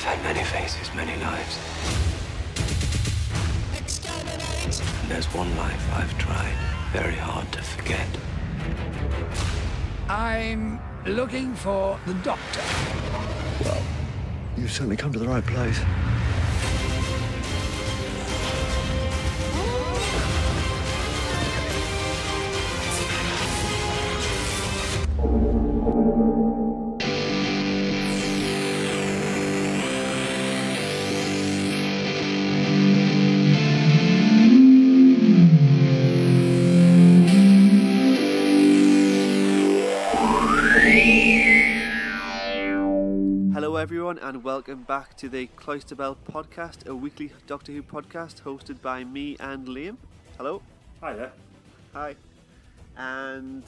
I've had many faces, many lives. And there's one life I've tried very hard to forget. I'm looking for the doctor. Well, you've certainly come to the right place. And welcome back to the Cloister Bell podcast, a weekly Doctor Who podcast hosted by me and Liam. Hello. Hi there. Hi. And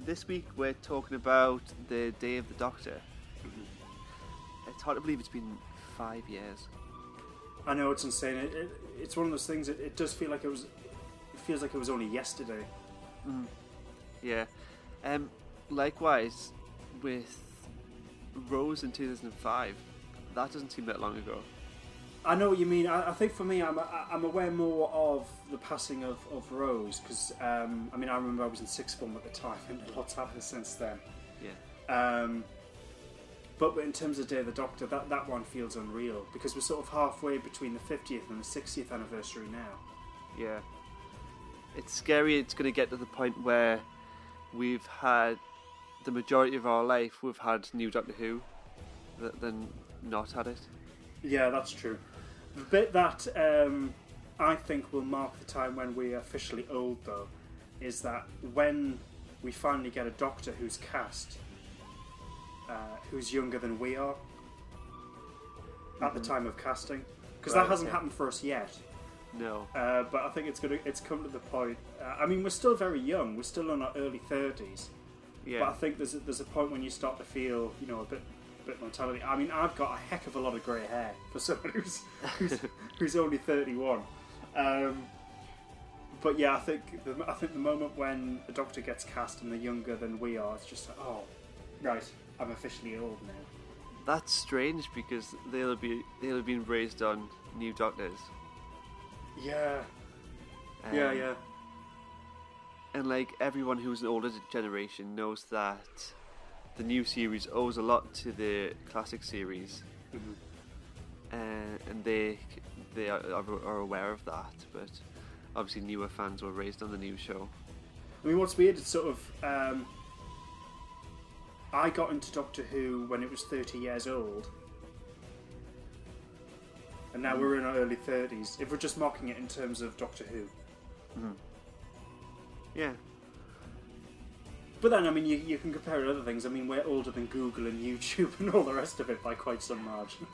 this week we're talking about the Day of the Doctor. It's hard to believe it's been five years. I know it's insane. It, it, it's one of those things. It, it does feel like it was. It feels like it was only yesterday. Yeah. Um, likewise, with Rose in 2005, that doesn't seem that long ago. I know what you mean. I, I think for me, I'm I'm aware more of the passing of, of Rose because um, I mean I remember I was in sixth form at the time, and a lot's happened since then. Yeah. Um, but in terms of Day of the Doctor, that, that one feels unreal because we're sort of halfway between the 50th and the 60th anniversary now. Yeah. It's scary it's going to get to the point where we've had the majority of our life we've had new Doctor Who th- than not had it. Yeah, that's true. The bit that um, I think will mark the time when we're officially old, though, is that when we finally get a doctor who's cast, uh, who's younger than we are at the time of casting, because Right, that hasn't okay. happened for us yet. No. Uh, but I think it's gonna it's come to the point. Uh, I mean, we're still very young. We're still in our early thirties. But I think there's a, there's a point when you start to feel, you know, a bit a bit mortality. I mean, I've got a heck of a lot of grey hair for someone who's who's, who's only 31. Um, but yeah, I think the, I think the moment when the Doctor gets cast and they're younger than we are, it's just like, oh, right, I'm officially old now. That's strange because they'll be they'll have been raised on new Doctors. Yeah, yeah, Um, yeah. And like everyone who's an older generation knows that the new series owes a lot to the classic series, uh, and they they are, are aware of that. But obviously, newer fans were raised on the new show. I mean, what's weird is sort of. Um, I got into Doctor Who when it was 30 years old. And now we're in our early 30s. If we're just mocking it in terms of Doctor Who. Yeah, But then, I mean, you, you can compare it to other things. I mean, we're older than Google and YouTube and all the rest of it by quite some margin.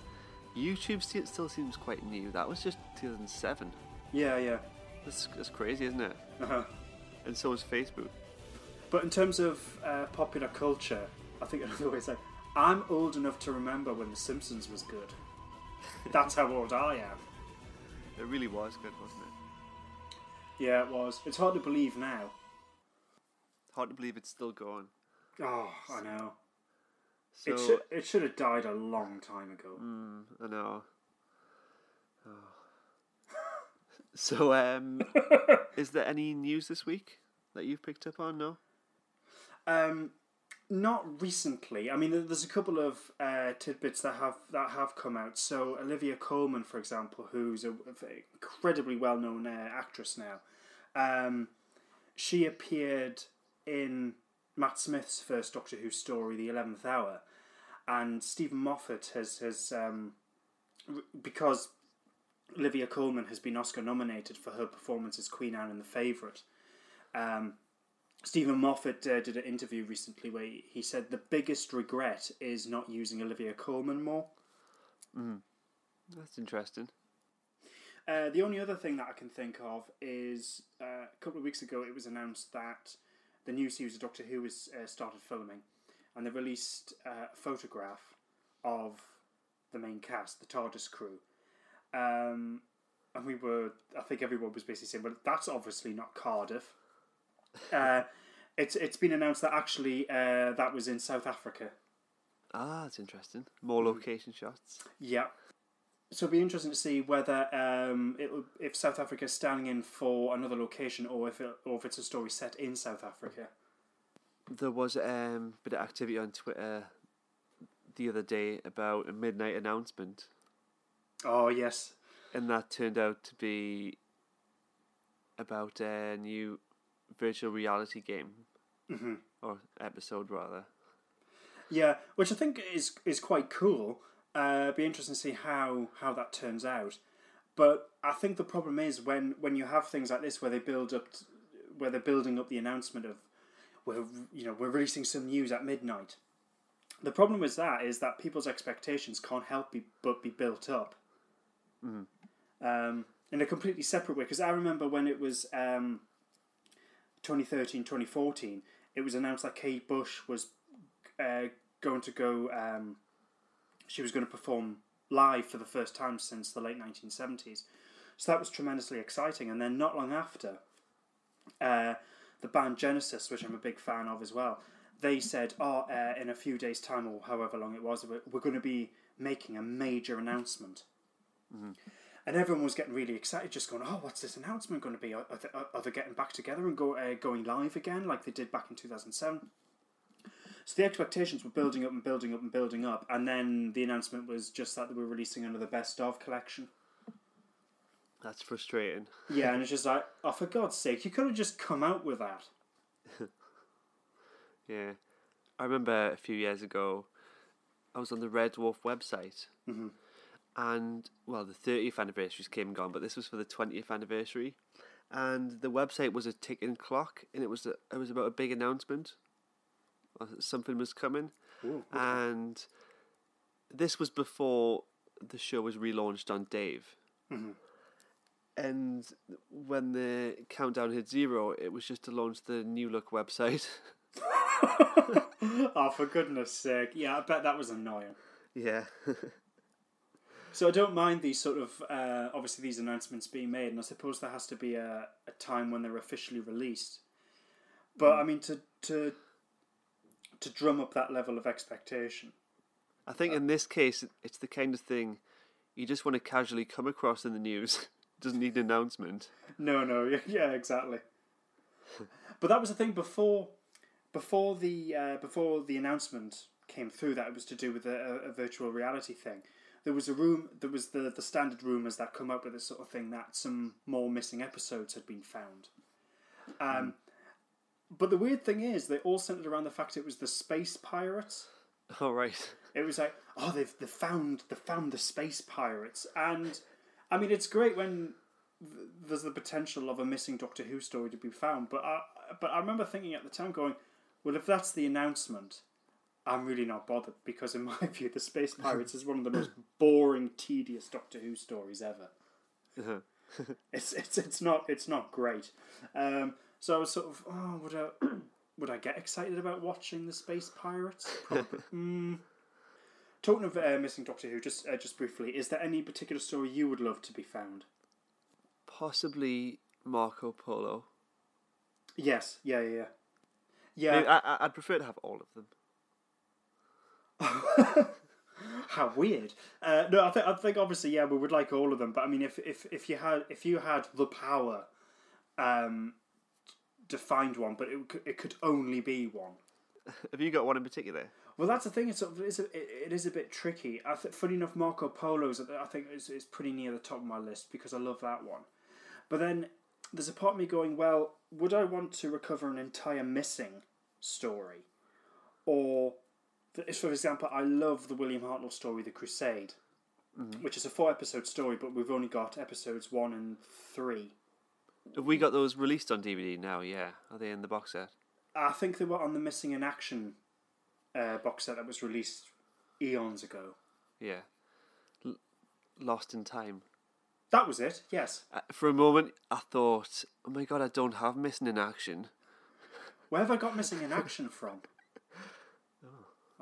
YouTube sti- still seems quite new. That was just 2007. yeah, yeah. That's, that's crazy, isn't it? Uh-huh. And so is Facebook. But in terms of uh, popular culture, I think another way to say, I'm old enough to remember when The Simpsons was good. That's how old I am. It really was good, wasn't it? Yeah, it was. It's hard to believe now. Hard to believe it's still going. Oh, I know. So it should it should have died a long time ago. Mm, I know. Oh. so, um, is there any news this week that you've picked up on? No. Um, not recently. I mean, there's a couple of uh, tidbits that have that have come out. So Olivia Colman, for example, who's a, a incredibly well known uh, actress now, um, she appeared in Matt Smith's first Doctor Who story, The Eleventh Hour, and Steven Moffat has has um, because Olivia Colman has been Oscar nominated for her performance as Queen Anne in The Favourite. Um, Steven Moffat uh, did an interview recently where he said the biggest regret is not using Olivia Colman more. That's interesting. Uh, the only other thing that I can think of is uh, a couple of weeks ago it was announced that the new series of Doctor Who has uh, started filming, and they released uh, a photograph of the main cast, the TARDIS crew. Um, and we were, I think everyone was basically saying, well, that's obviously not Cardiff. Uh, it's it's been announced that actually uh, that was in South Africa. Ah, that's interesting. More location shots. Yeah. So it'll be interesting to see whether um, it will, if South Africa is standing in for another location or if it, or if it's a story set in South Africa. There was um, a bit of activity on Twitter the other day about a midnight announcement, Oh yes. and that turned out to be about a new virtual reality game hmm or episode rather. Yeah, which I think is is quite cool. Uh, be interesting to see how how that turns out. But I think the problem is when when you have things like this where they build up, t- where they're building up the announcement of, we're you know we're releasing some news at midnight. The problem with that is that people's expectations can't help be, but be built up. Um, in a completely separate way, because I remember when it was um, 2013, 2014, it was announced that Kate Bush was uh, going to go. Um, she was going to perform live for the first time since the late 1970s. So that was tremendously exciting. And then not long after, uh, the band Genesis, which I'm a big fan of as well, they said, "Oh, uh, in a few days' time, or however long it was, we're, we're going to be making a major announcement." And everyone was getting really excited, just going, "Oh, what's this announcement going to be? Are, are, they, are they getting back together and go uh, going live again, like they did back in 2007?" So the expectations were building up and building up and building up, and then the announcement was just that they were releasing another best of collection. That's frustrating. Yeah, and it's just like, oh, for God's sake, you could have just come out with that. Yeah, I remember a few years ago, I was on the Red Dwarf website, and well, the 30th anniversaries came and gone, but this was for the 20th anniversary, and the website was a ticking clock, and it was a, it was about a big announcement, uh, something was coming, and this was before the show was relaunched on Dave. Mm-hmm. And when the countdown hit zero, it was just to launch the New Look website. oh, for goodness sake. Yeah, I bet that was annoying. yeah. So I don't mind these sort of, uh, obviously, these announcements being made, and I suppose there has to be a, a time when they're officially released. But, I mean, to, to, to drum up that level of expectation. I think in this case, it's the kind of thing you just want to casually come across in the news. Doesn't need an announcement. No, no, yeah, yeah, exactly. but that was the thing before, before the uh, before the announcement came through that it was to do with a, a virtual reality thing. There was a room. There was the the standard rumors that come up with this sort of thing that some more missing episodes had been found. Um, but the weird thing is, they all centered around the fact it was the space pirates. Oh right. It was like, oh, they've they found they found the space pirates, and I mean, it's great when th- there's the potential of a missing Doctor Who story to be found. But I but I remember thinking at the time, going, well, if that's the announcement, I'm really not bothered because in my view, the space pirates is one of the most boring, tedious Doctor Who stories ever. it's it's it's not it's not great. Um, so I was sort of, oh, would I would I get excited about watching the space pirates? Mm. Talking of uh, missing Doctor Who, just uh, just briefly, is there any particular story you would love to be found? Possibly Marco Polo. Yes, yeah, yeah, yeah. Yeah, I, I- I'd prefer to have all of them. how weird. Uh, no, I think I think obviously, yeah, we would like all of them. But I mean, if if if you had if you had the power, um, to find one, but it could, it could only be one. Have you got one in particular? Well, that's the thing. It's sort of, it's a, it, it is a bit tricky. I th- funny enough, Marco Polo's I think is, is pretty near the top of my list because I love that one. But then there's a part of me going, well, would I want to recover an entire missing story, or for example, I love the William Hartnell story, The Crusade, which is a four episode story, but we've only got episodes one and three. Have we got those released on DVD now? Yeah. Are they in the box set? I think they were on the Missing in Action uh, box set that was released eons ago. Yeah. L- Lost in Time. That was it. Yes. Uh, for a moment, I thought, oh my god, I don't have Missing in Action. Where have I got missing in action from?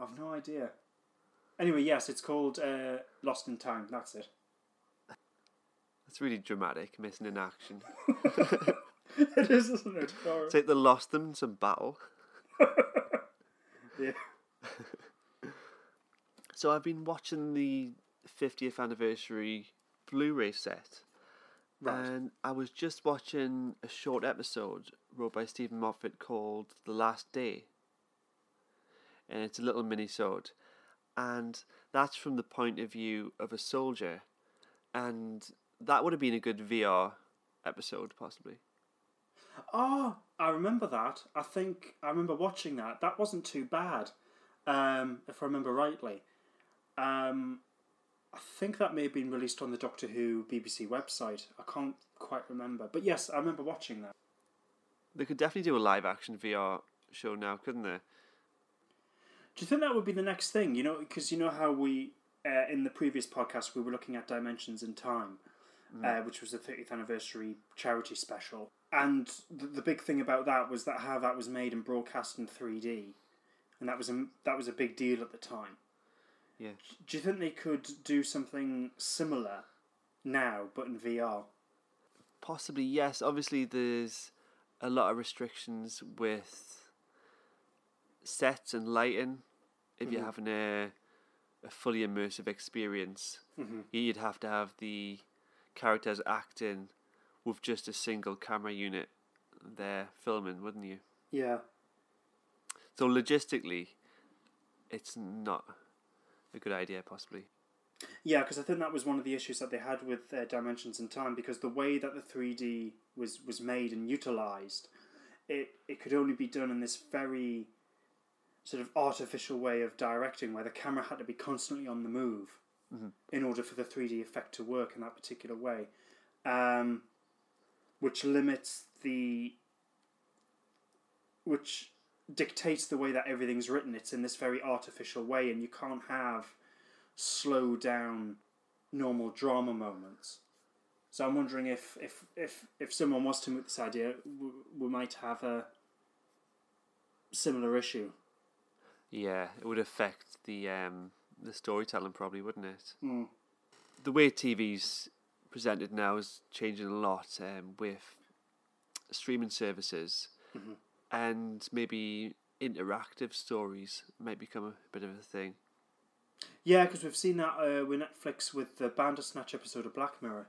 I've no idea. Anyway, yes, it's called uh, Lost in Time. That's it. That's really dramatic, Missing in Action. it is, isn't it? It's like they lost them in some battle. yeah. So I've been watching the 50th anniversary Blu-ray set, Right. and I was just watching a short episode wrote by Steven Moffat called "The Last Day," and it's a little mini-sode, and that's from the point of view of a soldier, and that would have been a good VR episode, possibly. Oh, I remember that. I think I remember watching that. That wasn't too bad, um, if I remember rightly. Um, I think that may have been released on the Doctor Who BBC website. I can't quite remember, but yes, I remember watching that. They could definitely do a live-action VR show now, couldn't they? Do you think that would be the next thing? You know, because you know how we uh, in the previous podcast we were looking at Dimensions in Time, uh, which was the 30th anniversary charity special, and the, the big thing about that was that how that was made and broadcast in 3D, and that was a that was a big deal at the time. Yeah. Do you think they could do something similar now, but in VR? Possibly, yes. Obviously, there's a lot of restrictions with sets and lighting. If you're having a a fully immersive experience, you'd have to have the characters acting with just a single camera unit there filming, wouldn't you? Yeah. So logistically, it's not a good idea, possibly. Yeah, because I think that was one of the issues that they had with uh, Dimensions in Time because the way that the 3D was, was made and utilized, it, it could only be done in this very sort of artificial way of directing where the camera had to be constantly on the move in order for the 3D effect to work in that particular way, um, which limits the. which dictates the way that everything's written. It's in this very artificial way, and you can't have slow down normal drama moments. So I'm wondering if if if if someone was to move this idea, we, we might have a similar issue. Yeah, it would affect the um, the storytelling, probably, wouldn't it? Hmm. The way TV's presented now is changing a lot um, with streaming services, Mm-hmm. and maybe interactive stories might become a bit of a thing. Yeah, because we've seen that uh, with Netflix with the Bandersnatch episode of Black Mirror.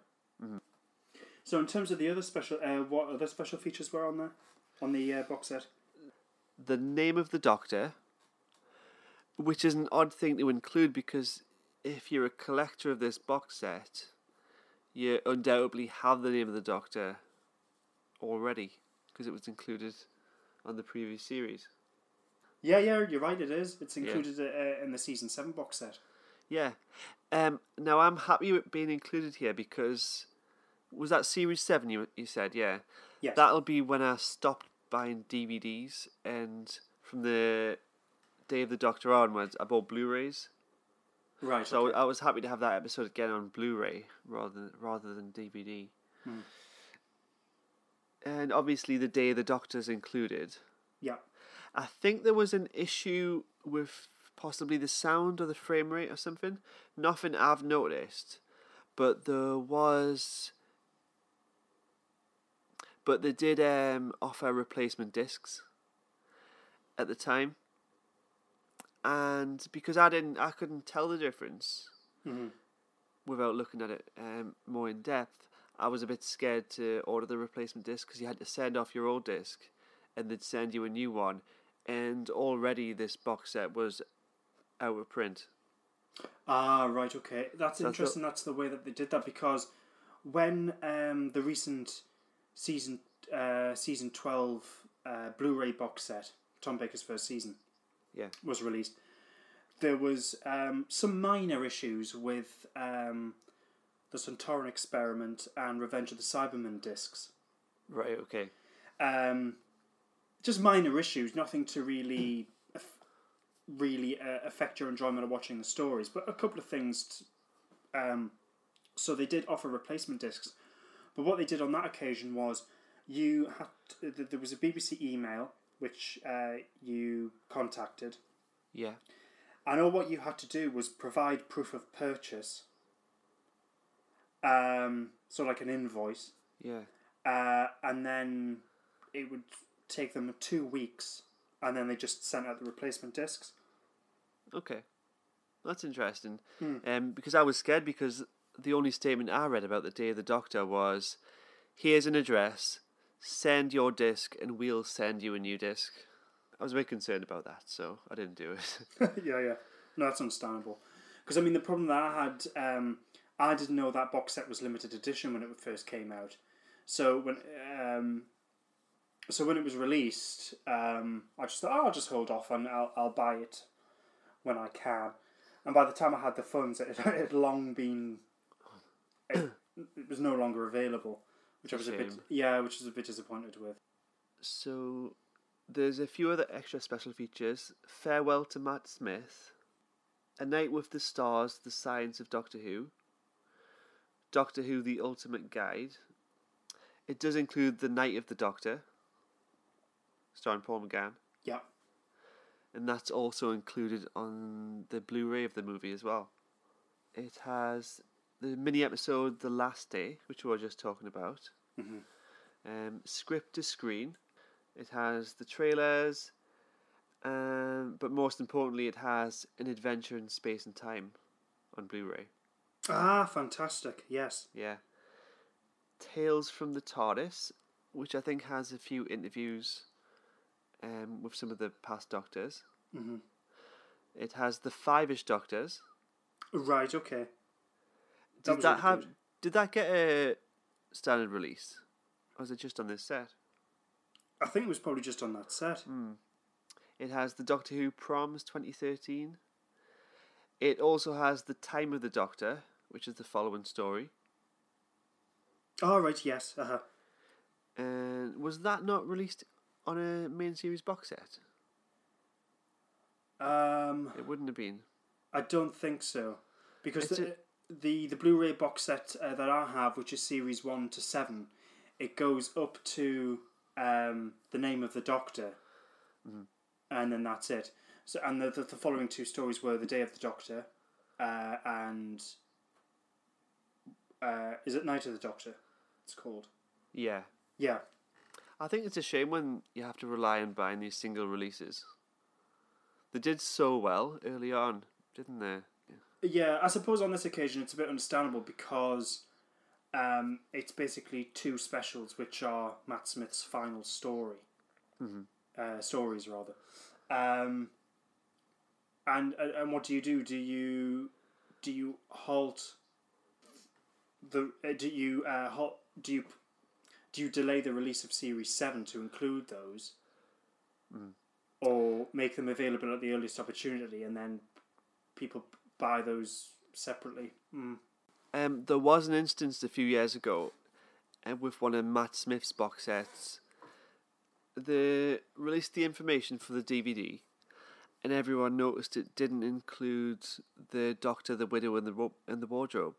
So in terms of the other special, uh, what other special features were on there on the uh, box set? The name of the Doctor, which is an odd thing to include because if you're a collector of this box set, you undoubtedly have the name of the Doctor already because it was included on the previous series. Yeah, yeah, you're right. It is. It's included uh, in the season seven box set. Yeah. Um, now I'm happy with being included here because was that series seven you you said yeah. Yes. That'll be when I stopped buying DVDs and from the Day of the Doctor onwards I bought Blu-rays. Right. So okay. I was happy to have that episode again on Blu-ray rather than rather than DVD. Hmm. And obviously the Day of the Doctor's included. yeah. I think there was an issue with possibly the sound or the frame rate or something. Nothing I've noticed, but there was. But they did um, offer replacement discs at the time, and because I didn't, I couldn't tell the difference without looking at it um, more in depth. I was a bit scared to order the replacement disc because you had to send off your old disc, and they'd send you a new one, and already this box set was out of print. Ah, right, okay. That's So interesting. That's the way that they did that because when um, the recent season uh, season twelve uh, Blu-ray box set, Tom Baker's first season, Yeah. was released, there was um, some minor issues with um, the Sontaran Experiment and Revenge of the Cybermen discs. Right. Okay. Um, just minor issues, nothing to really really uh, affect your enjoyment of watching the stories, but a couple of things. t- um, so they did offer replacement discs, but what they did on that occasion was you had to, there was a BBC email which uh, you contacted, Yeah. and all what you had to do was provide proof of purchase. Um, so like an invoice, Yeah. uh, and then it would take them two weeks, and then they just sent out the replacement discs. Okay. That's interesting. Hmm. Um, because I was scared because the only statement I read about the Day of the Doctor was, "Here's an address. Send your disc, and we'll send you a new disc. I was bit concerned about that, so I didn't do it. yeah, yeah. No, that's understandable. Because I mean, the problem that I had, um, I didn't know that box set was limited edition when it first came out. So when, um, so when it was released, um, I just thought, oh, I'll just hold off and I'll I'll buy it when I can. And by the time I had the funds, it it had long been, it, it was no longer available, which I was a bit, yeah, which was a bit disappointed with. so there's a few other extra special features. Farewell to Matt Smith, A Night with the Stars, The Science of Doctor Who, Doctor Who: The Ultimate Guide. It does include The Night of the Doctor, starring Paul McGann. Yeah. and that's also included on the Blu-ray of the movie as well. It has the mini episode "The Last Day," which we were just talking about. Um, script to screen. It has the trailers, um, but most importantly, it has an adventure in space and time on Blu-ray. Ah, fantastic! Yes. Yeah. Tales from the TARDIS, which I think has a few interviews um, with some of the past Doctors. hmm It has the Five-ish Doctors. Right. Okay. Did that have? good. Did that get a standard release, or was it just on this set? I think it was probably just on that set. It has the Doctor Who Proms 2013. It also has the Time of the Doctor, which is the following story. Oh, right, yes. Uh-huh. And was that not released on a main series box set? Um, It wouldn't have been. I don't think so. Because the, the, the Blu-ray box set uh, that I have, which is series 1 to 7, it goes up to um, the name of the Doctor. And then that's it. So, and the, the, the following two stories were The Day of the Doctor uh, and... Uh, is it Night of the Doctor? It's called. Yeah. Yeah. I think it's a shame when you have to rely on buying these single releases. They did so well early on, didn't they? Yeah, I suppose on this occasion it's a bit understandable because um, it's basically two specials, which are Matt Smith's final story, uh, stories rather. Um, and and what do you do? Do you do you halt the? Uh, do you uh, halt? Do you do you delay the release of series seven to include those, or make them available at the earliest opportunity, and then people buy those separately? Mm. Um, there was an instance a few years ago uh, with one of Matt Smith's box sets. They released the information for the DVD, and everyone noticed it didn't include the Doctor, the Widow, and the ro- and the wardrobe.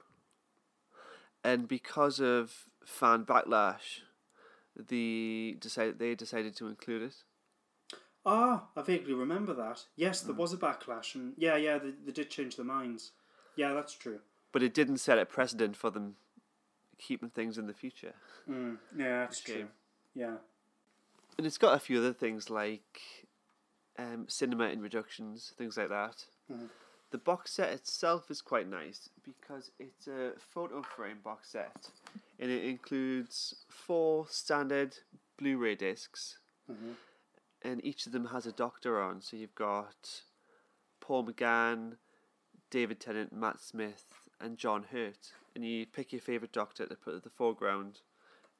And because of fan backlash, the decided they decided to include it. Ah, I vaguely remember that. Yes, there was a backlash, and yeah, yeah, they, they did change their minds. Yeah, that's true. But it didn't set a precedent for them keeping things in the future. Mm, yeah, that's true. Yeah. And it's got a few other things like um, cinema introductions, things like that. The box set itself is quite nice because it's a photo frame box set and it includes four standard Blu ray discs. And each of them has a doctor on. So you've got Paul McGann, David Tennant, Matt Smith, and John Hurt. And you pick your favourite doctor to put at the foreground,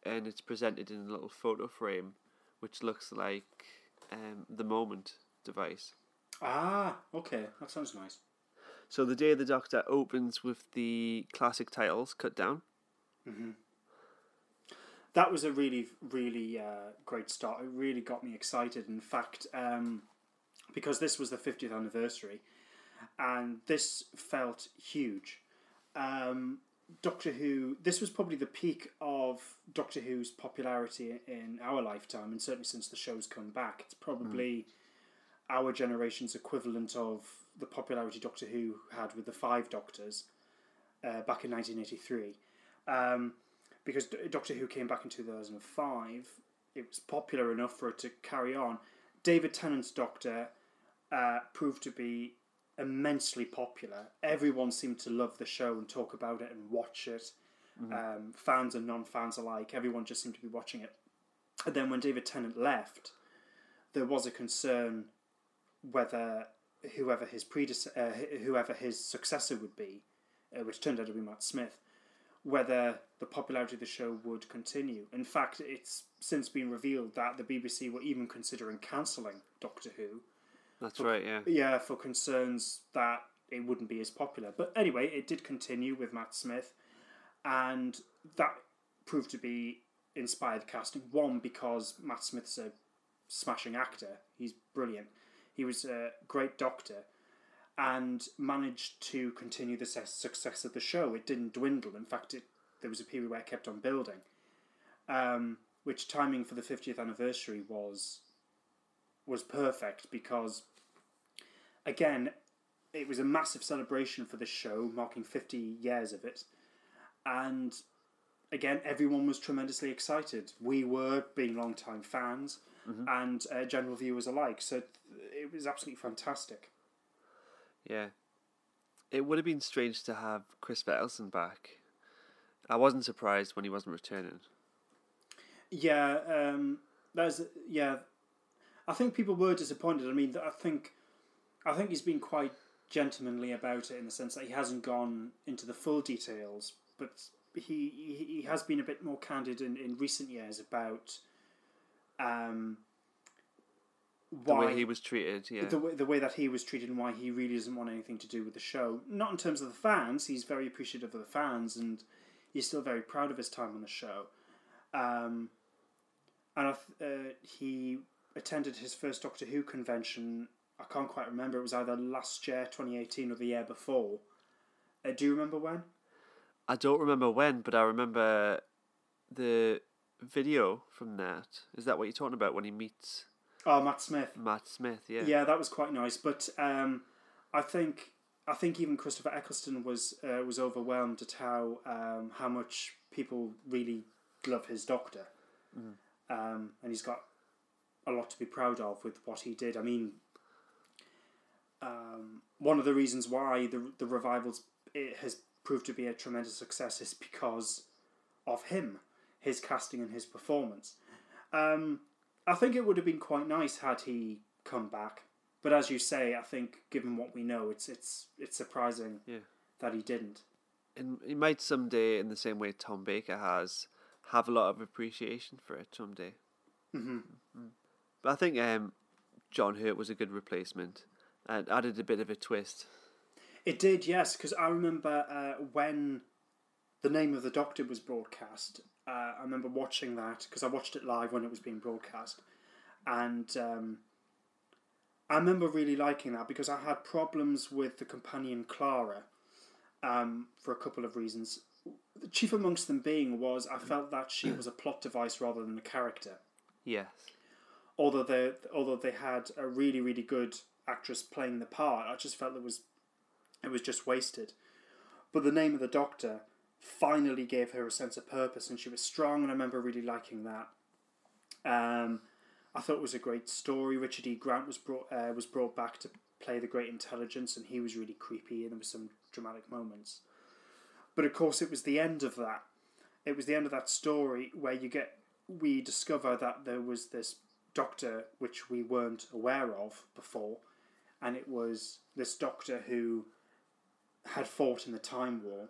and it's presented in a little photo frame, which looks like um, the Moment device. Ah, okay, that sounds nice. So the Day of the Doctor opens with the classic titles cut down. That was a really, really uh, great start. It really got me excited. In fact, um, because this was the 50th anniversary, and this felt huge. Um, Doctor Who, this was probably the peak of Doctor Who's popularity in our lifetime, and certainly since the show's come back. It's probably our generation's equivalent of the popularity Doctor Who had with the Five Doctors uh, back in 1983. Um, because Doctor Who came back in 2005, it was popular enough for it to carry on. David Tennant's Doctor uh, proved to be immensely popular. Everyone seemed to love the show and talk about it and watch it. Um, fans and non-fans alike, everyone just seemed to be watching it. And then when David Tennant left, there was a concern whether whoever his predecessor, uh, whoever his successor would be, uh, which turned out to be Matt Smith, whether the popularity of the show would continue. In fact, it's since been revealed that the BBC were even considering cancelling Doctor Who. That's right. Yeah. Yeah, for concerns that it wouldn't be as popular. But anyway, it did continue with Matt Smith, and that proved to be inspired casting. One, because Matt Smith's a smashing actor, he's brilliant. He was a great doctor and managed to continue the success of the show. It didn't dwindle. In fact, it, there was a period where it kept on building, um, which timing for the 50th anniversary was was perfect because again, it was a massive celebration for the show, marking 50 years of it. And again, everyone was tremendously excited. We were, being long-time fans, and uh, general viewers alike. So th- it was absolutely fantastic. Yeah. It would have been strange to have Chris Eccleston back. I wasn't surprised when he wasn't returning. Yeah, um, yeah. I think people were disappointed. I mean, I think, I think he's been quite gentlemanly about it in the sense that he hasn't gone into the full details, but he he, he has been a bit more candid in, in recent years about, um, The why way he was treated, yeah. the way, the way that he was treated and why he really doesn't want anything to do with the show. Not in terms of the fans, he's very appreciative of the fans and he's still very proud of his time on the show. Um, and uh, he attended his first Doctor Who convention. I can't quite remember. It was either last year, 2018, or the year before. Uh, do you remember when? I don't remember when, but I remember the video from that. Is that what you're talking about when he meets Oh, Matt Smith. Matt Smith? Yeah. Yeah, that was quite nice. But um, I think I think even Christopher Eccleston was uh, was overwhelmed at how um, how much people really love his Doctor, um, and he's got a lot to be proud of with what he did. I mean, um, one of the reasons why the the revivals it has proved to be a tremendous success is because of him, his casting and his performance. Um, I think it would have been quite nice had he come back, but as you say, I think given what we know, it's it's it's surprising Yeah. that he didn't. And he might someday, in the same way Tom Baker has, have a lot of appreciation for it someday. hmm But I think um, John Hurt was a good replacement and added a bit of a twist. It did, yes, because I remember uh, when the name of the Doctor was broadcast. Uh, I remember watching that because I watched it live when it was being broadcast, and um, I remember really liking that because I had problems with the companion Clara um, for a couple of reasons. The chief amongst them being was I felt that she was a plot device rather than a character. Yes. Although they although they had a really really good actress playing the part, I just felt it was it was just wasted. But the name of the Doctor finally gave her a sense of purpose, and she was strong, and I remember really liking that. Um, I thought it was a great story. Richard E. Grant was brought uh, was brought back to play the Great Intelligence, and he was really creepy, and there were some dramatic moments. But of course, it was the end of that. It was the end of that story where you get we discover that there was this doctor which we weren't aware of before, and it was this doctor who had fought in the Time War.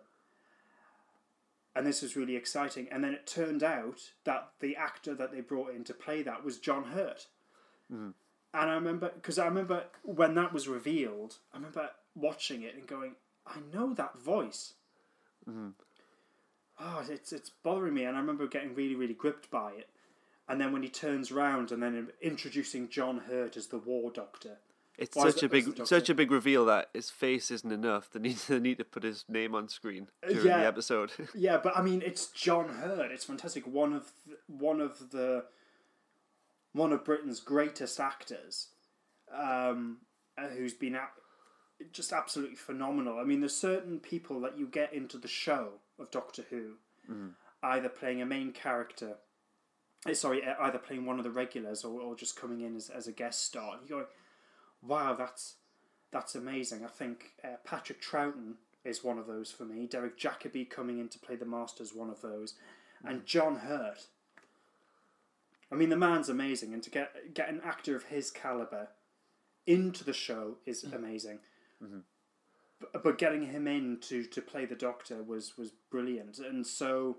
And this was really exciting. And then it turned out that the actor that they brought in to play that was John Hurt. Mm-hmm. And I remember, because I remember when that was revealed, I remember watching it and going, I know that voice. Oh, it's it's bothering me, and I remember getting really, really gripped by it. And then when he turns round and then introducing John Hurt as the War Doctor, It's Why such a big, such a big reveal that his face isn't enough. They need, they need to put his name on screen during Uh, yeah. the episode. Yeah, but I mean, it's John Hurt. It's fantastic. One of the, one of the one of Britain's greatest actors, um, uh, who's been a- just absolutely phenomenal. I mean, there's certain people that you get into the show of Doctor Who, either playing a main character, eh, sorry, eh, either playing one of the regulars or, or just coming in as, as a guest star. You're going, wow, that's that's amazing. I think uh, Patrick Troughton is one of those for me. Derek Jacobi coming in to play the Master is one of those, and mm. John Hurt. I mean, the man's amazing, and to get get an actor of his caliber into the show is mm. amazing. Mm-hmm. But, but getting him in to, to play the Doctor was was brilliant, and so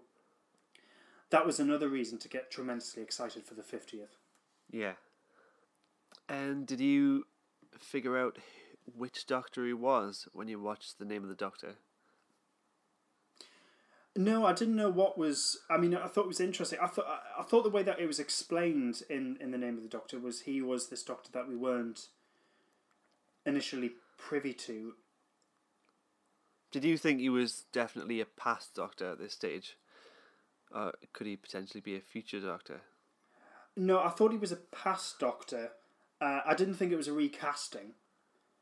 that was another reason to get tremendously excited for the fiftieth. Yeah. And did you figure out which Doctor he was when you watched the name of the Doctor? No, I didn't know what was. I mean, I thought it was interesting. I thought I, I thought the way that it was explained in in the name of the Doctor was he was this Doctor that we weren't initially privy to. Did you think he was definitely a past Doctor at this stage? Or could he potentially be a future Doctor? No, I thought he was a past Doctor. Uh, I didn't think it was a recasting.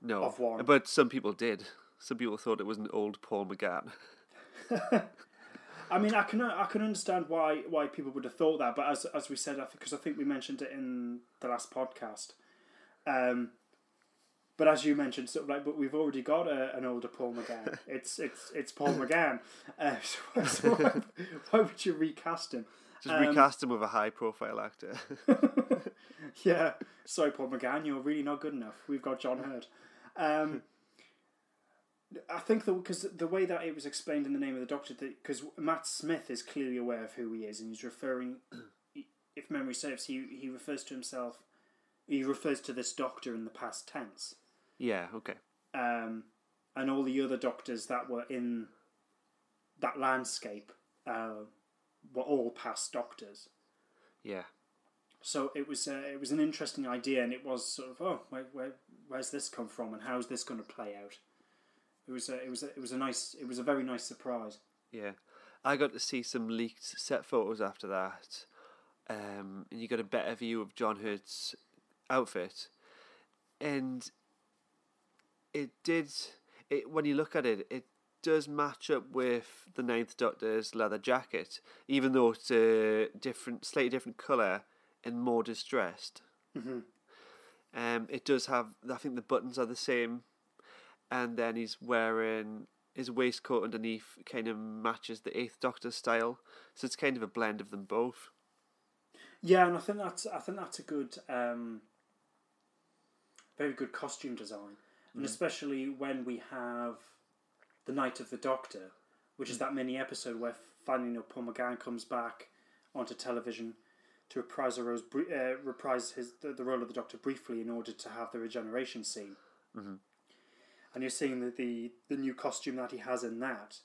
No. Of one. But some people did. Some people thought it was an old Paul McGann. I mean, I can I can understand why why people would have thought that, but as as we said, I think because I think we mentioned it in the last podcast. Um, but as you mentioned, sort of like, but we've already got a, an older Paul McGann. It's it's it's Paul McGann. Uh, so, so why, why would you recast him? Just Um, recast him with a high profile actor. yeah, sorry, Paul McGann, you're really not good enough. We've got John Hurt. Um, I think the because the way that it was explained in the name of the Doctor, because Matt Smith is clearly aware of who he is, and he's referring, if memory serves, he he refers to himself, he refers to this Doctor in the past tense, yeah, okay. um, and all the other Doctors that were in that landscape uh, were all past Doctors. Yeah. So it was uh, it was an interesting idea, and it was sort of oh where, where where's this come from, and how's this going to play out? It was a, it was a, it was a nice it was a very nice surprise. Yeah, I got to see some leaked set photos after that, um, and you got a better view of John Hurt's outfit, and it did. It when you look at it, it does match up with the Ninth Doctor's leather jacket, even though it's a different, slightly different color and more distressed. Mm-hmm. Um, it does have. I think the buttons are the same, and then he's wearing his waistcoat underneath. Kind of matches the Eighth Doctor style, so it's kind of a blend of them both. Yeah, and I think that's I think that's a good, um, very good costume design, and especially when we have the Night of the Doctor, which is that mini episode where finally you know, Paul McGann comes back onto television to reprise a rose, uh, reprise his the, the role of the Doctor briefly in order to have the regeneration scene. Mm-hmm. And you're seeing the, the the new costume that he has in that,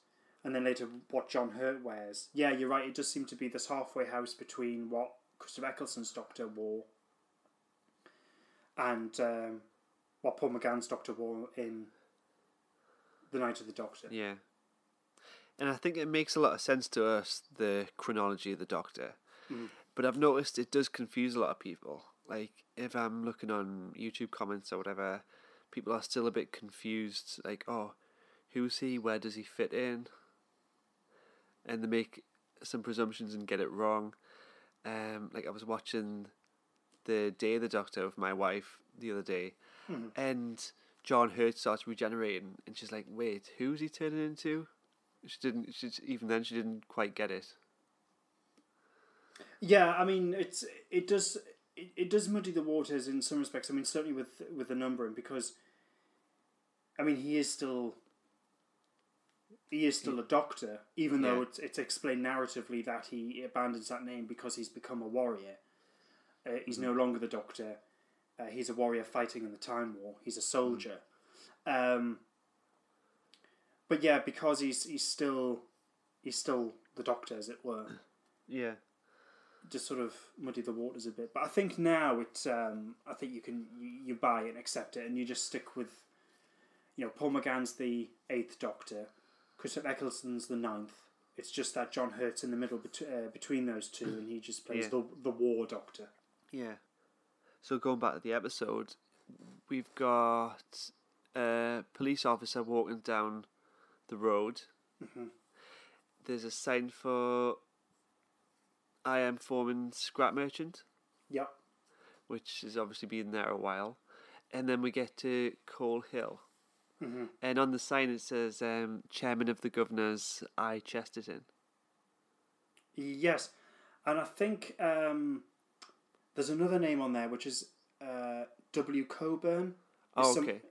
and then later what John Hurt wears. Yeah, you're right. It does seem to be this halfway house between what Christopher Eccleston's Doctor wore and um, what Paul McGann's Doctor wore in the Night of the Doctor. Yeah, and I think it makes a lot of sense to us the chronology of the Doctor, Mm. But I've noticed it does confuse a lot of people. Like if I'm looking on YouTube comments or whatever, people are still a bit confused. Like, oh, who's he? Where does he fit in? And they make some presumptions and get it wrong. Um, like I was watching the Day of the Doctor with my wife the other day, Mhm. and John Hurt starts regenerating, and she's like, "Wait, who's he turning into?" She didn't. She even then she didn't quite get it. Yeah, I mean it's it does it, it does muddy the waters in some respects. I mean certainly with with the numbering because I mean he is still he is still a doctor, even though it's it's explained narratively that he abandons that name because he's become a warrior. Uh, he's no longer the doctor. Uh, he's a warrior fighting in the Time War. He's a soldier. Um, but yeah, because he's he's still he's still the doctor, as it were Yeah, just sort of muddy the waters a bit. But I think now it's um, I think you can you, buy it and accept it, and you just stick with, you know, Paul McGann's the eighth Doctor, Christopher Eccleston's the ninth. It's just that John Hurt's in the middle bet- uh, between those two, and he just plays Yeah. the the War Doctor. yeah. So going back to the episode, we've got a police officer walking down the road. Mhm. There's a sign for I.M. Foreman Scrap Merchant. Yep. which has obviously been there a while. and then we get to Coal Hill. And on the sign it says um, Chairman of the Governors I Chesterton. Yes, and I think um, there's another name on there which is uh, W. Coburn. Oh, Some- okay.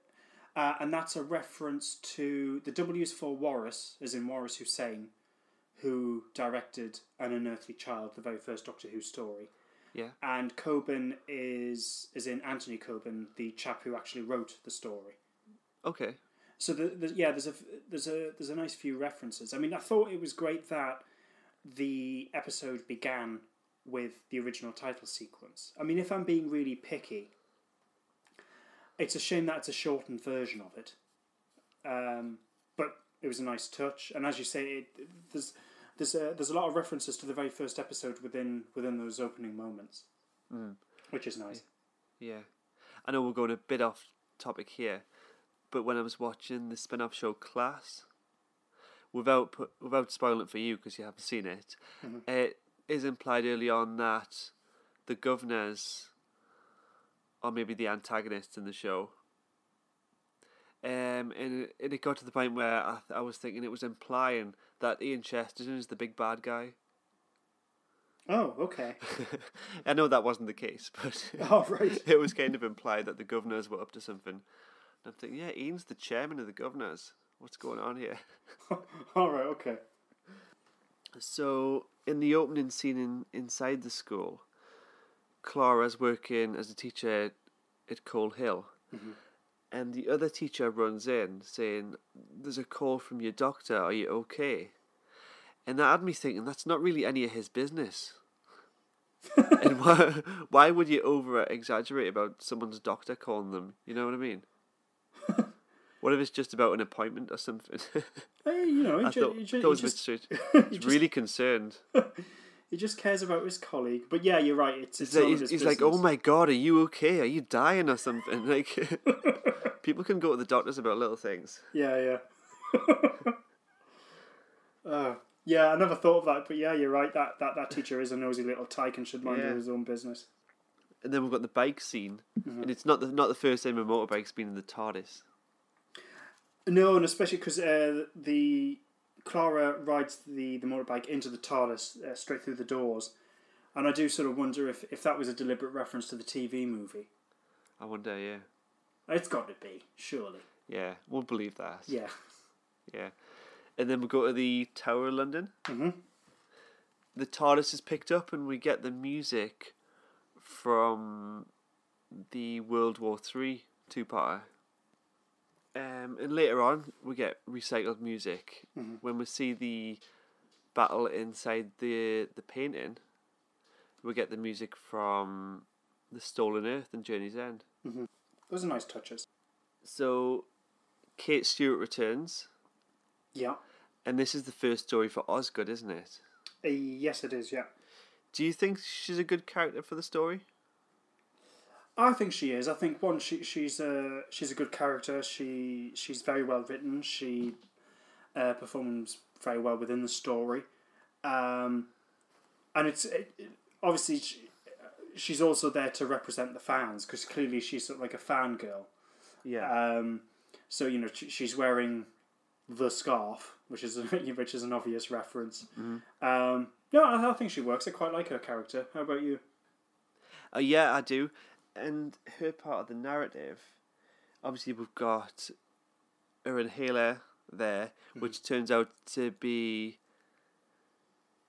Uh, and that's a reference to the W's for Waris, as in Waris Hussein, who directed An Unearthly Child, the very first Doctor Who story. Yeah. And Coburn is is in Anthony Coburn, the chap who actually wrote the story. Okay. So the, the, yeah, there's a there's a there's a nice few references. I mean, I thought it was great that the episode began with the original title sequence. I mean, if I'm being really picky, it's a shame that it's a shortened version of it. Um, but it was a nice touch, and as you say, it, there's there's a, there's a lot of references to the very first episode within within those opening moments, mm. which is nice. Yeah. I know we're going a bit off topic here, but when I was watching the spin off show Class, without put, without spoiling it for you because you haven't seen it, mm-hmm. it is implied early on that the governors, or maybe the antagonists in the show, um, and it, and it got to the point where I, I was thinking it was implying that Ian Chesterton is the big bad guy. Oh, okay. I know that wasn't the case, but Oh, right. it was kind of implied that the governors were up to something. And I'm thinking, yeah, Ian's the chairman of the governors. What's going on here? All right. Okay. So, in the opening scene in, inside the school, Clara's working as a teacher at Coal Hill. And the other teacher runs in saying, There's a call from your doctor. Are you okay? And that had me thinking, that's not really any of his business. and why, why would you over exaggerate about someone's doctor calling them? You know what I mean? what if it's just about an appointment or something? Hey, you know, he, I ju- thought, he ju- thought it he was a bit just, strange. He's really concerned. He just cares about his colleague. But yeah, you're right. It's, it's He's, like, he's, he's like, oh my god, are you okay? Are you dying or something? Like, people can go to the doctors about little things. Yeah, yeah. uh, yeah, I never thought of that, but yeah, you're right. That that, that teacher is a nosy little tyke and should mind Yeah. his own business. And then we've got the bike scene, Mm-hmm. and it's not the not the first time a motorbike's been in the TARDIS. No, and especially because uh, the Clara rides the, the motorbike into the TARDIS uh, straight through the doors, and I do sort of wonder if, if that was a deliberate reference to the TV movie. I wonder, yeah, It's got to be, surely. yeah, won't believe that. Yeah. yeah. And then we go to the Tower of London. Mhm. The TARDIS is picked up, and we get the music from the World War Three two-parter. Um, and later on, we get recycled music when we see the battle inside the the painting. We get the music from the Stolen Earth and Journey's End. Those are nice touches. So, Kate Stewart returns, Yeah. and this is the first story for Osgood, isn't it? Uh, yes, it is, yeah. Do you think she's a good character for the story? I think she is. I think one, she she's a she's a good character. She she's very well written. She uh, performs very well within the story, um, and it's it, it- obviously she, she's also there to represent the fans because clearly she's sort of like a fangirl. Yeah. Um, so you know she, she's wearing the scarf, which is a, which is an obvious reference. Um, no, I, I think she works. I quite like her character. How about you? Uh, yeah, I do. And her part of the narrative, obviously, we've got her inhaler there, hmm. which turns out to be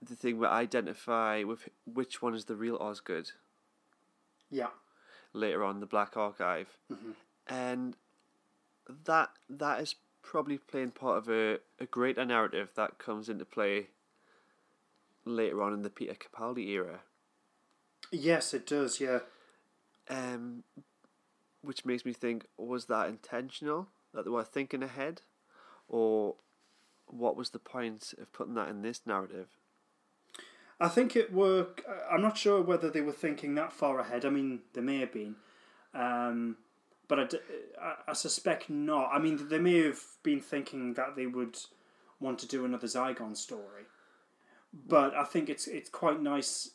the thing we identify with which one is the real Osgood Yeah. later on, the Black Archive. Mm-hmm. And that that is probably playing part of a, a greater narrative that comes into play later on in the Peter Capaldi era. Yes, it does. Yeah. Um, which makes me think: was that intentional that they were thinking ahead, or what was the point of putting that in this narrative? I think it were. I'm not sure whether they were thinking that far ahead. I mean, they may have been, um, but I suspect not. I mean, they may have been thinking that they would want to do another Zygon story, but I think it's it's quite nice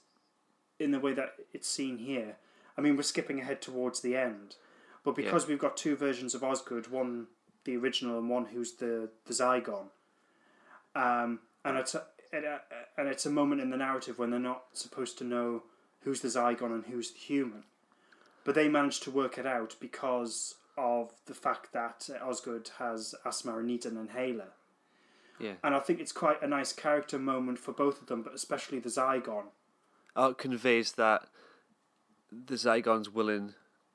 in the way that it's seen here. I mean, we're skipping ahead towards the end, But because we've got two versions of Osgood, one the original and one who's the the Zygon, um, and it's a, it, uh, and it's a moment in the narrative when they're not supposed to know who's the Zygon and who's the human, but they manage to work it out because of the fact that Osgood has asthma and needs an inhaler. Yeah. And I think it's quite a nice character moment for both of them, but especially the Zygon. Oh, it conveys that the Zygon's willing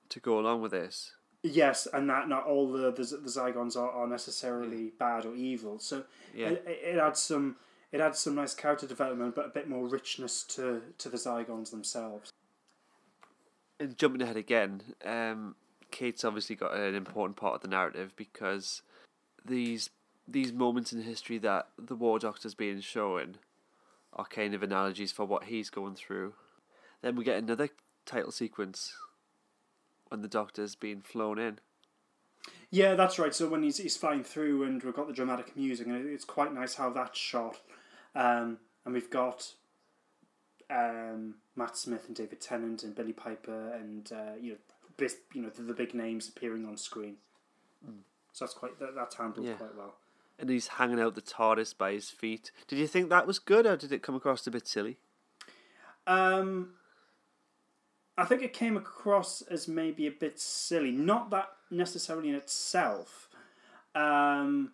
to go along with this. Yes, and that not all the the, the Zygons are, are necessarily bad or evil. So Yeah. it, it adds some it adds some nice character development, but a bit more richness to to the Zygons themselves. And jumping ahead again, um, Kate's obviously got an important part of the narrative because these these moments in history that the War Doctor's being shown are kind of analogies for what he's going through. Then we get another title sequence when the Doctor's being flown in. Yeah, that's right. So when he's he's flying through, and we've got the dramatic music, and it's quite nice how that's shot. Um, and we've got um, Matt Smith and David Tennant and Billie Piper, and uh, you know, bis- you know the, the big names appearing on screen. So that's quite that, that's handled Yeah. quite well. And he's hanging out the TARDIS by his feet. Did you think that was good or did it come across a bit silly? Um, I think it came across as maybe a bit silly. Not that necessarily in itself. Um,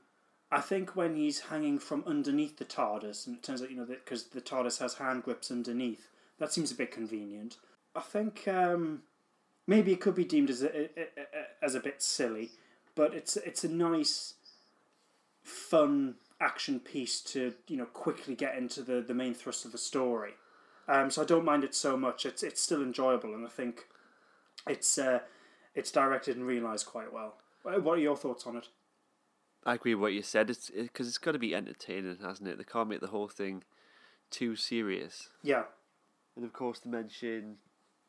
I think when he's hanging from underneath the TARDIS, and it turns out you know because the TARDIS has hand grips underneath, that seems a bit convenient. I think um, maybe it could be deemed as a, a- a- as a bit silly, but it's it's a nice, fun action piece to you know quickly get into the, the main thrust of the story. Um, so I don't mind it so much. It's it's still enjoyable, and I think it's uh, it's directed and realised quite well. Uh, What are your thoughts on it? I agree with what you said. It's because it's got to be entertaining, hasn't it? They can't make the whole thing too serious. Yeah, And of course, to mention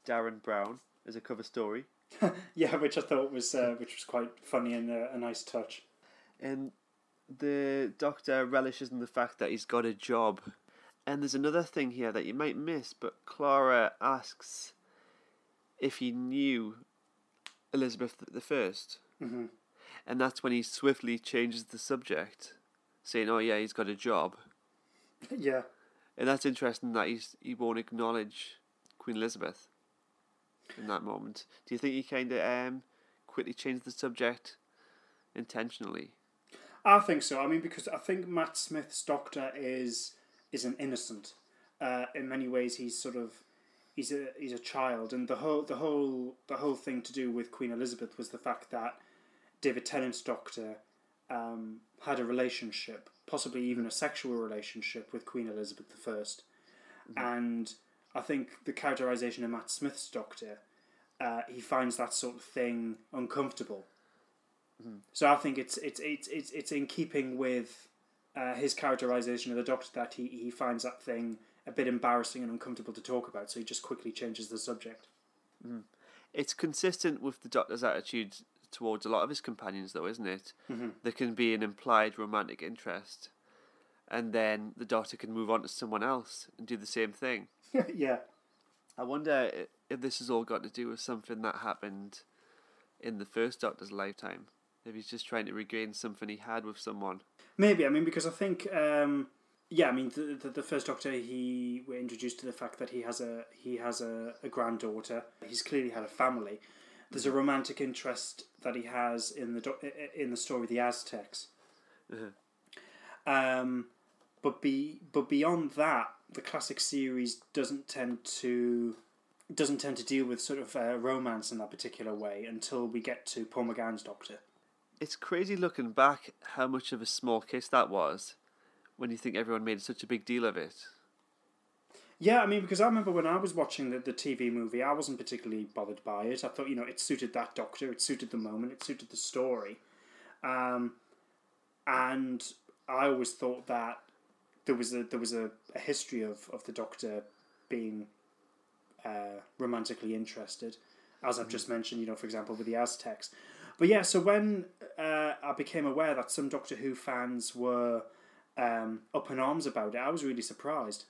Derren Brown as a cover story. yeah, which I thought was uh, which was quite funny and uh, a nice touch. And the doctor relishes in the fact that he's got a job. And there's another thing here that you might miss, but Clara asks if he knew Elizabeth the First, Mhm. and that's when he swiftly changes the subject, saying, "Oh yeah, he's got a job." yeah, And that's interesting that he's he won't acknowledge Queen Elizabeth in that moment. Do you think he kind of um quickly changed the subject intentionally? I think so. I mean, because I think Matt Smith's Doctor is is an innocent. Uh, in many ways, he's sort of he's a he's a child, and the whole the whole the whole thing to do with Queen Elizabeth was the fact that David Tennant's Doctor um, had a relationship, possibly even a sexual relationship with Queen Elizabeth the 1st and I think the characterization of Matt Smith's Doctor, uh, he finds that sort of thing uncomfortable. So I think it's it's it's it's it's in keeping with uh, his characterization of the Doctor that he, he finds that thing a bit embarrassing and uncomfortable to talk about. So he just quickly changes the subject. It's consistent with the Doctor's attitude towards a lot of his companions, though, isn't it? Mm-hmm. There can be an implied romantic interest, and then the Doctor can move on to someone else and do the same thing. yeah. I wonder if this has all got to do with something that happened in the first Doctor's lifetime. If he's just trying to regain something he had with someone. Maybe I mean because I think um, yeah I mean the, the the first Doctor he we're introduced to the fact that he has a he has a, a granddaughter. He's clearly had a family. There's a romantic interest that he has in the in the story of the Aztecs. Um, but be but beyond that, the classic series doesn't tend to doesn't tend to deal with sort of uh, romance in that particular way until we get to Paul McGann's Doctor. It's crazy looking back how much of a small case that was when you think everyone made such a big deal of it. Yeah, I mean, because I remember when I was watching the, the TV movie, I wasn't particularly bothered by it. I thought, you know, it suited that doctor, it suited the moment, it suited the story. Um, and I always thought that there was a there was a, a history of, of the doctor being uh, romantically interested, as I've just mentioned, you know, for example, with the Aztecs. But yeah, so when uh, I became aware that some Doctor Who fans were um, up in arms about it, I was really surprised.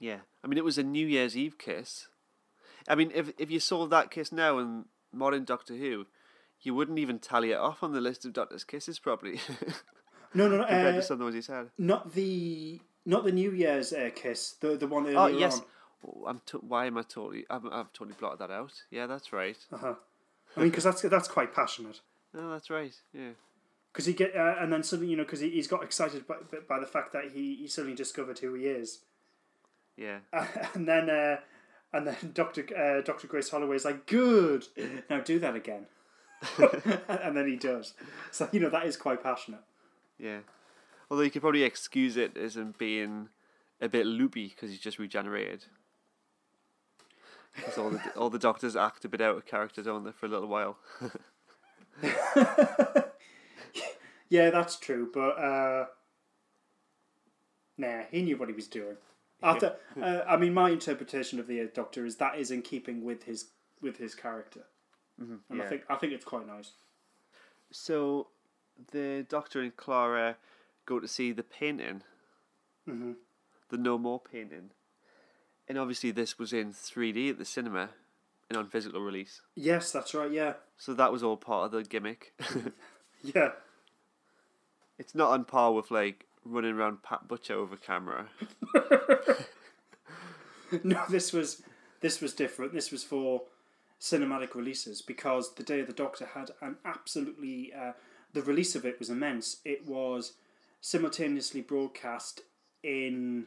Yeah, I mean, it was a New Year's Eve kiss. I mean, if if you saw that kiss now in modern Doctor Who, you wouldn't even tally it off on the list of Doctor's kisses, probably No, no, no. compared Uh, to some of the ones he's had. not the not the New Year's uh, kiss. The the one earlier Oh yes. on. Oh, I'm to- why am I totally? I've, I've totally blotted that out. Yeah, that's right. Uh-huh. I mean, because that's that's quite passionate. No, that's right. Yeah. Because he get uh, and then suddenly you know because he, he's got excited by, by the fact that he, he suddenly discovered who he is, Yeah. and then uh, and then Doctor uh, Doctor Grace Holloway's like, "Good, now do that again," and then he does. So you know that is quite passionate. Yeah. Although you could probably excuse it as him being a bit loopy because he's just regenerated. Because all the all the doctors act a bit out of character, don't they, for a little while? Yeah, that's true, but uh, nah, he knew what he was doing. I, th- uh, I mean, my interpretation of the uh, Doctor is that is in keeping with his with his character, and I think I think it's quite nice. So, the Doctor and Clara go to see the painting, Mhm. the No More painting, and obviously this was in three D at the cinema, and on physical release. Yes, that's right. Yeah, So that was all part of the gimmick. yeah. it's not on par with like running around Pat Butcher over camera. No, this was this was different. This was for cinematic releases because the Day of the Doctor had an absolutely uh, the release of it was immense. It was simultaneously broadcast in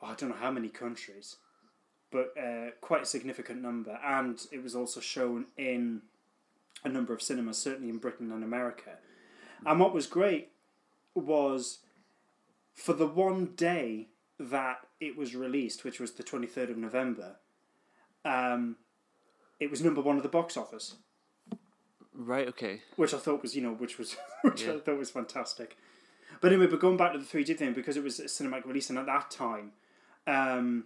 oh, I don't know how many countries, but uh, quite a significant number, and it was also shown in a number of cinemas, certainly in Britain and America. And what was great was for the one day that it was released, which was the 23rd of November, um, it was number one of the box office, Right. Okay. which I thought was, you know, which was, which I thought was fantastic. But anyway, but going back to the 3D thing, because it was a cinematic release, and at that time, um,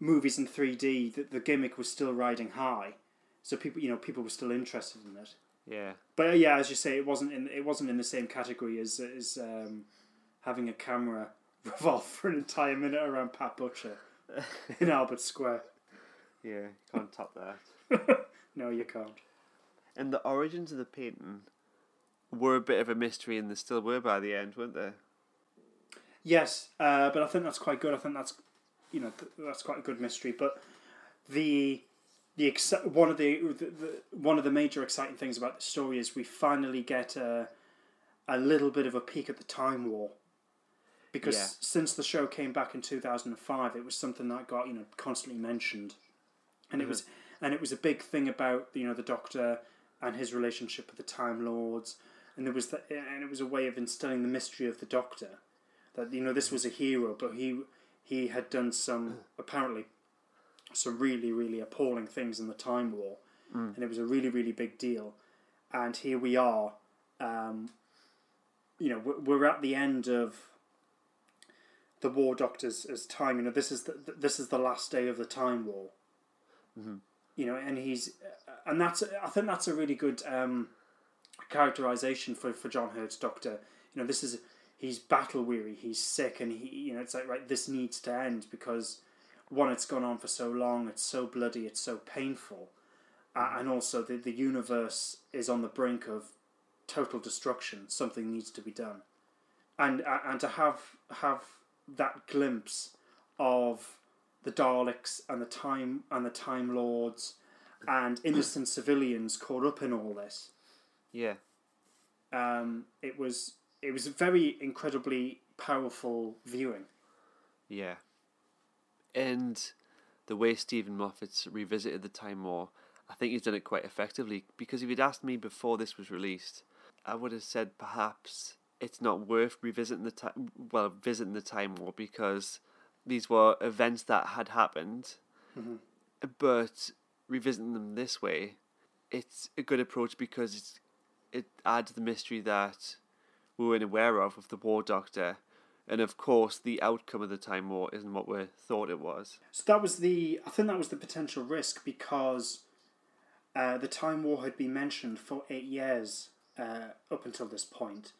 movies in 3D, that the gimmick was still riding high, so people, you know, people were still interested in it. Yeah. But uh, yeah, as you say, it wasn't in it wasn't in the same category as as um, having a camera revolve for an entire minute around Pat Butcher in Albert Square. Yeah. You can't top that. No, you can't. And the origins of the painting were a bit of a mystery, and they still were by the end, weren't they? Yes, uh, but I think that's quite good. I think that's you know th- that's quite a good mystery. But the the ex- one of the, the, the one of the major exciting things about the story is we finally get a a little bit of a peek at the time war. Because Yeah. since the show came back in two thousand and five, it was something that got you know constantly mentioned, and it mm-hmm. was and it was a big thing about you know the Doctor and his relationship with the Time Lords, and there was the, and it was a way of instilling the mystery of the Doctor, that you know this mm-hmm. was a hero, but he he had done some apparently some really really appalling things in the Time War, and it was a really really big deal, and here we are, um, you know we're, at the end of the War Doctor's as time. You know this is the this is the last day of the Time War you know, and he's and that's I think that's a really good um, characterization for for John Hurt's Doctor. You know, this is he's battle weary, he's sick, and he you know it's like right, this needs to end because one, it's gone on for so long, it's so bloody, it's so painful, uh, and also the the universe is on the brink of total destruction. Something needs to be done, and uh, and to have have that glimpse of the Daleks and the time and the Time Lords and innocent civilians caught up in all this. Yeah. Um, it was it was a very incredibly powerful viewing. Yeah. And the way Steven Moffat's revisited the Time War, I think he's done it quite effectively. Because if you'd asked me before this was released, I would have said perhaps it's not worth revisiting the time. Well, visiting the Time War because these were events that had happened, mm-hmm. but revisiting them this way, it's a good approach because it's it adds the mystery that we weren't aware of with the War Doctor, and of course the outcome of the Time War isn't what we thought it was. So that was the I think that was the potential risk because uh, the Time War had been mentioned for eight years uh, up until this point,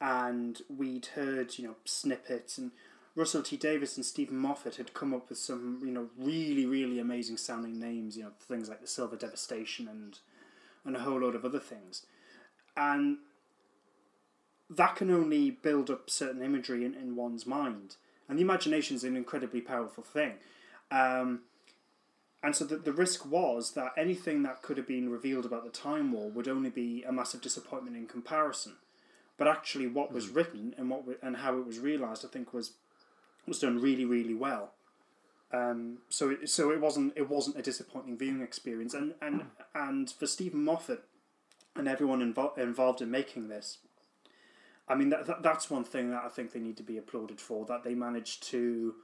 and we'd heard you know snippets and Russell T Davies and Steven Moffat had come up with some you know really really amazing sounding names you know things like the Silver Devastation and and a whole load of other things, and that can only build up certain imagery in, in one's mind, and the imagination is an incredibly powerful thing. Um, and so the, the risk was that anything that could have been revealed about the Time War would only be a massive disappointment in comparison. But actually, what was written and what and how it was realized, I think, was was done really, really well. Um, so it, so it wasn't it wasn't a disappointing viewing experience, and and and for Steven Moffat and everyone invo- involved in making this, I mean that, that that's one thing that I think they need to be applauded for that they managed to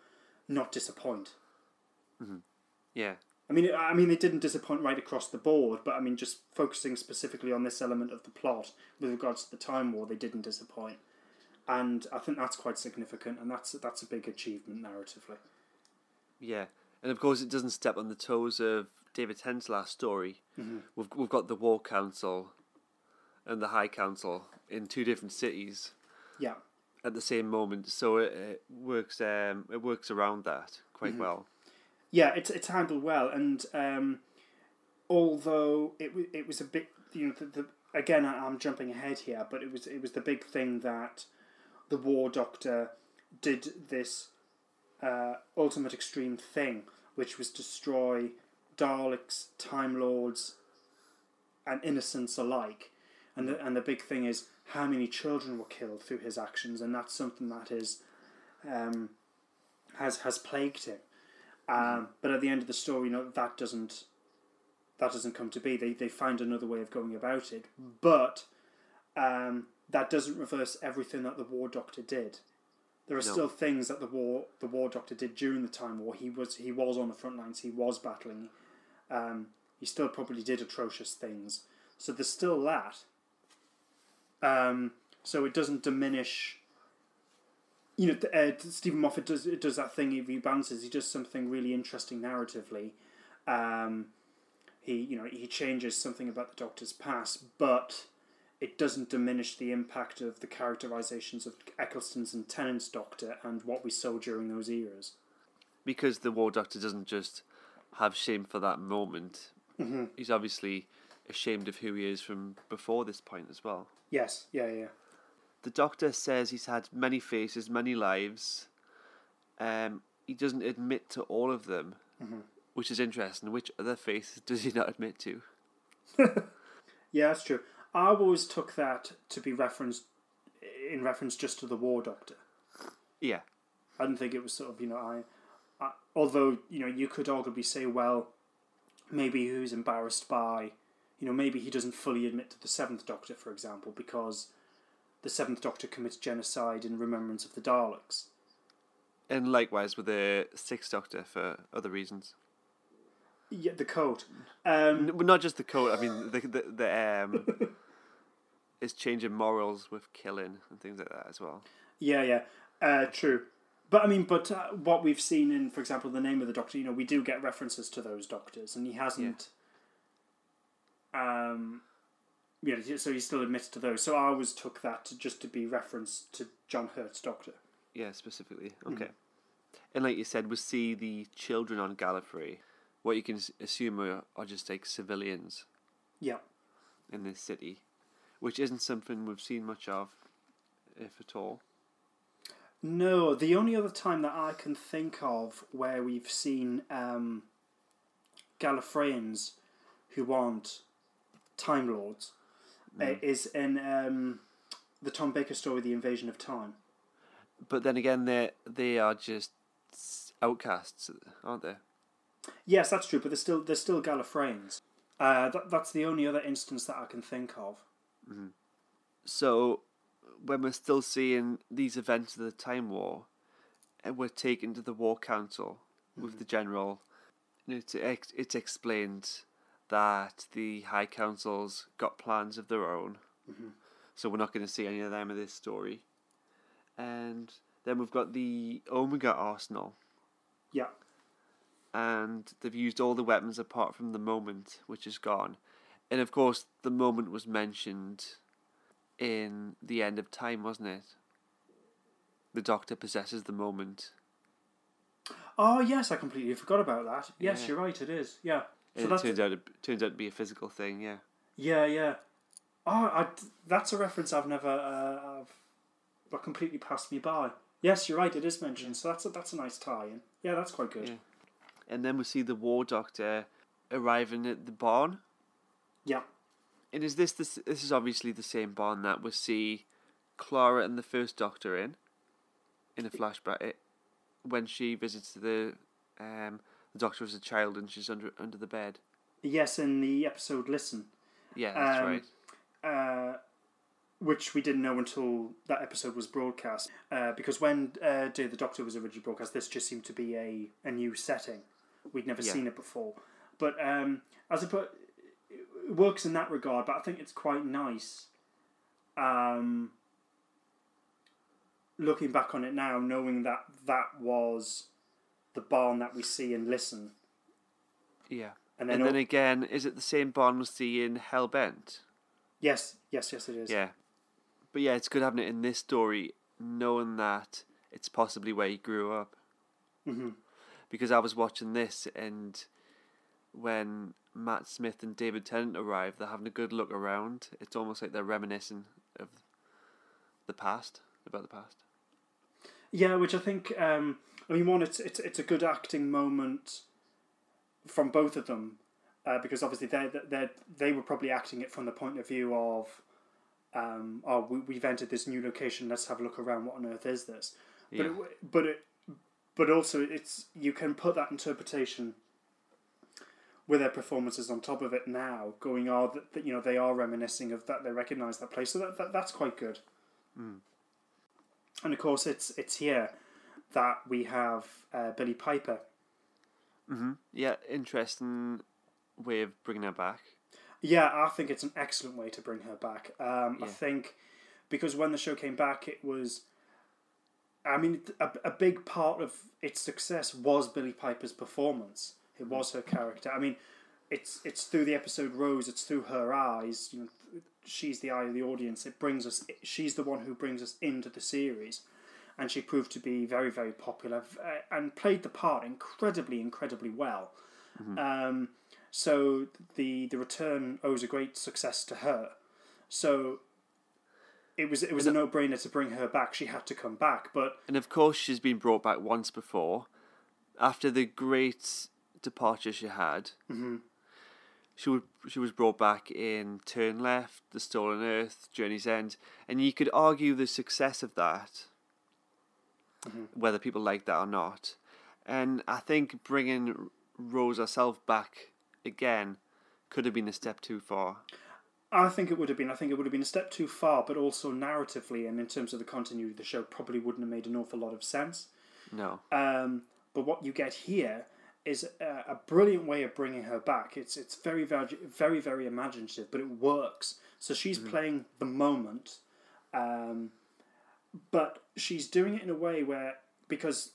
not disappoint. Mm-hmm. Yeah. I mean, I mean, they didn't disappoint right across the board, but I mean, just focusing specifically on this element of the plot with regards to the Time War, they didn't disappoint, and I think that's quite significant, and that's that's a big achievement narratively. Yeah, and of course it doesn't step on the toes of David Tennant's last story. Mm-hmm. We've we've got the War Council and the High Council in two different cities Yeah, at the same moment, so it, it works. Um, it works around that quite well. yeah, it's it's handled well, and um, although it it was a bit, you know, the, the again I- I'm jumping ahead here, but it was it was the big thing that the War Doctor did this uh, ultimate extreme thing, which was destroy Daleks, Time Lords, and innocents alike. And the, and the big thing is how many children were killed through his actions, and that's something that is um, has has plagued him. Um, But at the end of the story, you know that doesn't that doesn't come to be. They they find another way of going about it, but um, that doesn't reverse everything that the War Doctor did. There are No. still things that the war the War Doctor did during the Time War. He was he was on the front lines. He was battling. Um, he still probably did atrocious things. So there's still that. Um, so it doesn't diminish. You know, uh, Steven Moffat does it does that thing. He rebalances. He does something really interesting narratively. Um, he you know he changes something about the Doctor's past, but it doesn't diminish the impact of the characterizations of Eccleston's and Tennant's Doctor and what we saw during those eras. because the War Doctor doesn't just have shame for that moment. Mm-hmm. He's obviously ashamed of who he is from before this point as well. Yes, yeah, yeah. The Doctor says he's had many faces, many lives. Um, he doesn't admit to all of them, which is interesting. Which other faces does he not admit to? Yeah, that's true. I always took that to be referenced in reference just to the War Doctor. Yeah, I didn't think it was sort of you know I, I although you know you could arguably say well maybe he was embarrassed by you know maybe he doesn't fully admit to the Seventh Doctor for example because the Seventh Doctor commits genocide in remembrance of the Daleks. and likewise with the Sixth Doctor for other reasons. Yeah, the coat. Um, N- not just the coat. I mean, the the, the um, it's changing morals with killing and things like that as well. Yeah, yeah, uh, true. But I mean, but uh, what we've seen in, for example, the name of the Doctor, you know, we do get references to those Doctors, and he hasn't. Um, yeah, so he still admits to those. So I always took that to just to be reference to John Hurt's Doctor. Yeah, specifically. Okay. And like you said, we see the children on Gallifrey. What you can assume are, are just like civilians Yeah. in this city, which isn't something we've seen much of, if at all. No, the only other time that I can think of where we've seen um, Gallifreyans who aren't Time Lords uh, is in um, the Tom Baker story, The Invasion of Time. But then again, they they are just outcasts, aren't they? Yes, that's true, but they're still they're still Gallifreyans. Uh, that, that's the only other instance that I can think of. So, when we're still seeing these events of the Time War, and we're taken to the War Council with the General, know, it's, it's explained that the High Council's got plans of their own, mm-hmm. so we're not going to see any of them in this story. And then we've got the Omega Arsenal, Yeah, and they've used all the weapons apart from the moment, which is gone. And of course, the moment was mentioned in the end of time, wasn't it? The Doctor possesses the moment. Oh yes, I completely forgot about that. Yes, Yeah. you're right. It is. Yeah. So it turns out it turns out to be a physical thing. Yeah, Yeah, yeah. Oh, I, that's a reference I've never, uh, I've, completely passed me by. Yes, you're right. It is mentioned, so that's a, that's a nice tie-in. Yeah, that's quite good. Yeah. And then we see the War Doctor arriving at the barn. Yeah, And is this this this is obviously the same barn that we see Clara and the First Doctor in, in a flashback it, when she visits the um the Doctor as a child and she's under under the bed. yes. In the episode, listen, Yeah, that's Um, right. uh, which we didn't know until that episode was broadcast, uh, because when uh, Day of the Doctor was originally broadcast, this just seemed to be a, a new setting. We'd never Yeah. seen it before, but um, as I put, it works in that regard. But I think it's quite nice. Um, looking back on it now, knowing that that was the barn that we see and listen, Yeah. and And then, then, o- again, is it the same barn we see in Hellbent? yes, yes, yes, it is. Yeah. But yeah, it's good having it in this story, knowing that it's possibly where he grew up. hmm Because I was watching this, and when Matt Smith and David Tennant arrive, they're having a good look around. It's almost like they're reminiscing of the past, about the past. Yeah, which I think, um, I mean, one, it's it's it's a good acting moment from both of them, uh, because obviously they they they were probably acting it from the point of view of, um, oh, we, we've entered this new location. Let's have a look around. What on earth is this? But Yeah. it, but it, but also it's you can put that interpretation with their performances on top of it now, going oh that, that you know they are reminiscing of that they recognise that place, so that, that that's quite good. And of course, it's it's here that we have uh, Billie Piper. hmm Yeah, interesting way of bringing her back. Yeah, I think it's an excellent way to bring her back. Um, I think because when the show came back, it was. I mean, a, a big part of its success was Billie Piper's performance. It was her character. I mean, it's it's through the episode Rose. It's through her eyes. You know, she's the eye of the audience. It brings us. She's the one who brings us into the series, and she proved to be very very popular uh, and played the part incredibly incredibly well. Um, so the the return owes a great success to her. So it was it was a no brainer to bring her back. She had to come back, but And of course, she's been brought back once before. After the great departure she had, she would, she was brought back in Turn Left, The Stolen Earth, Journey's End, and you could argue the success of that, whether people like that or not. And I think bringing Rose herself back again could have been a step too far. I think it would have been. I think it would have been a step too far, but also narratively and in terms of the continuity of the show, probably wouldn't have made an awful lot of sense. No. Um, but what you get here is a, a brilliant way of bringing her back. It's it's very very very very imaginative, but it works. So she's playing the moment, um, but she's doing it in a way where because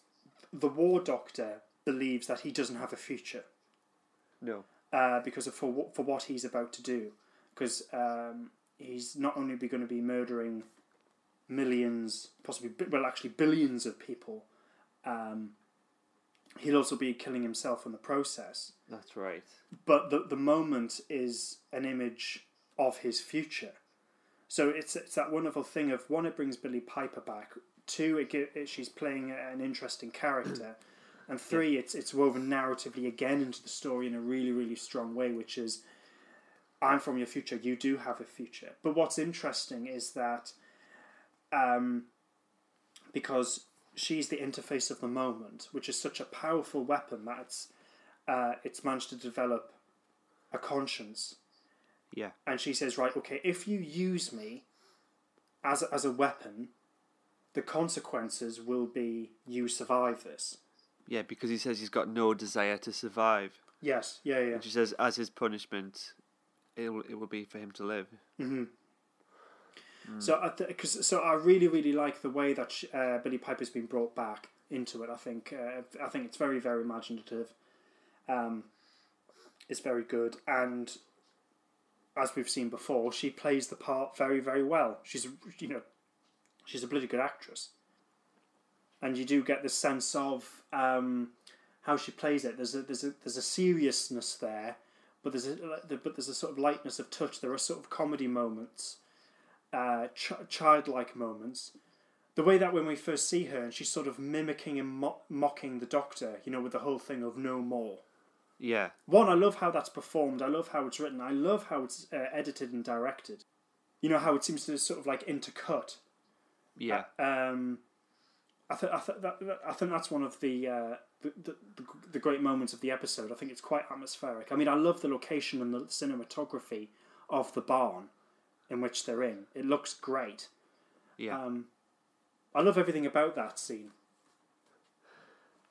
the War Doctor believes that he doesn't have a future No. uh, because of for what for what he's about to do. Because um, he's not only going to be murdering millions, possibly well, actually billions of people. Um, he'll also be killing himself in the process. That's right. But the the moment is an image of his future. So it's it's that wonderful thing of one, it brings Billie Piper back. Two, it, gi- it she's playing an interesting character, and three, it's it's woven narratively again into the story in a really really strong way, which is, I'm from your future. You do have a future. But what's interesting is that, um, because she's the interface of the moment, which is such a powerful weapon that it's uh, it's managed to develop a conscience Yeah. and she says, right, okay, if you use me as a, as a weapon, the consequences will be you survive this. Yeah, because he says he's got no desire to survive. Yes, yeah, yeah. And she says, as his punishment, it will, it will be for him to live. So, I th- cause, so I really, really like the way that sh uh, Billie Piper's been brought back into it. I think, uh, I think it's very, very imaginative. Um, it's very good, and as we've seen before, she plays the part very, very well. She's, you know, she's a bloody good actress, and you do get the sense of um, how she plays it. There's a there's a there's a seriousness there, but there's a but there's a sort of lightness of touch. There are sort of comedy moments, uh, ch- childlike moments. The way that when we first see her and she's sort of mimicking and mo- mocking the Doctor, you know, with the whole thing of no more. Yeah. One, I love how that's performed. I love how it's written. I love how it's uh, edited and directed. You know how it seems to sort of like intercut. Yeah. Um, I think I, th- that, that- I think that's one of the, uh, the, the the the great moments of the episode. I think it's quite atmospheric. I mean, I love the location and the cinematography of the barn in which they're in. It looks great. yeah. Um, I love everything about that scene.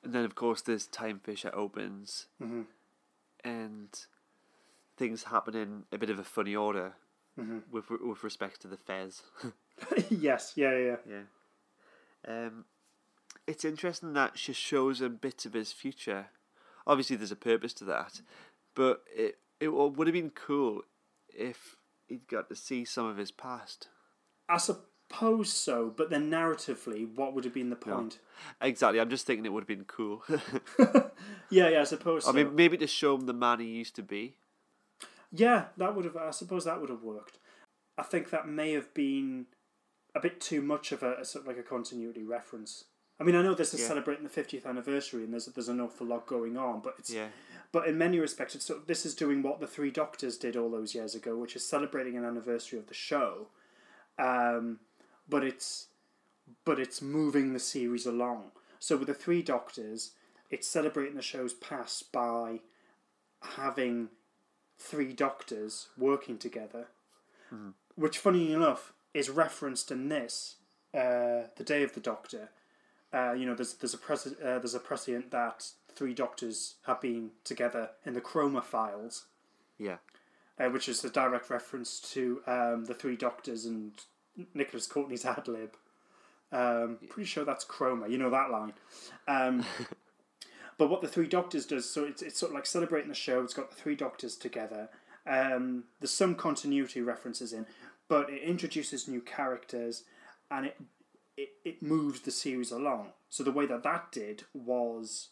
and then of course this time fissure opens, Mhm. And things happen in a bit of a funny order Mm-hmm. with with respect to the Fez. yes, yeah, yeah, yeah. Um, it's interesting that she shows a bit of his future. Obviously, there's a purpose to that, but it it would have been cool if he'd got to see some of his past. I suppose so, but then narratively, what would have been the point? Exactly. I'm just thinking it would have been cool. Yeah, yeah, I suppose. I mean, maybe to show him the man he used to be. Yeah, that would have. I suppose that would have worked. I think that may have been a bit too much of a, a sort of like a continuity reference. I mean, I know this is Yeah. celebrating the fiftieth anniversary, and there's there's an awful lot going on, but it's Yeah. but in many respects, it's sort of, this is doing what the Three Doctors did all those years ago, which is celebrating an anniversary of the show. Um, but it's but it's moving the series along. So with the Three Doctors, it's celebrating the show's past by having three doctors working together, which, funny enough, is referenced in this, uh, the Day of the Doctor. Uh, you know, there's there's a prece- uh, there's a precedent that three doctors have been together in the Cromer files, Yeah. uh, which is a direct reference to um, the three doctors and Nicholas Courtney's ad lib. Um, pretty sure that's Cromer. You know that line. Um, but what the Three Doctors does, so it's, it's sort of like celebrating the show. It's got the three doctors together. Um, there's some continuity references in, but it introduces new characters, and it, it it moves the series along. So the way that that did was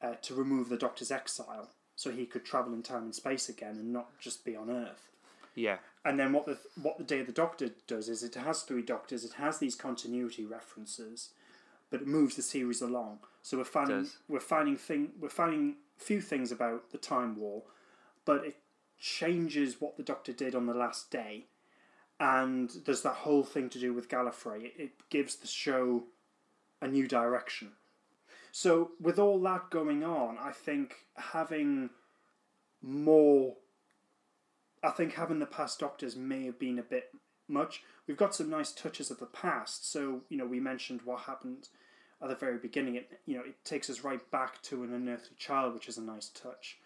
uh, to remove the Doctor's exile, so he could travel in time and space again and not just be on Earth. Yeah. And then what the what the Day of the Doctor does is it has three Doctors, it has these continuity references, but it moves the series along. So we're finding we're finding thing we're finding few things about the Time War, but it changes what the Doctor did on the last day, and there's that whole thing to do with Gallifrey. It, it gives the show a new direction. So with all that going on, I think having more I think having the past doctors may have been a bit much. We've got some nice touches of the past. So, you know, we mentioned what happened at the very beginning. It you know, it takes us right back to an unearthly child, which is a nice touch.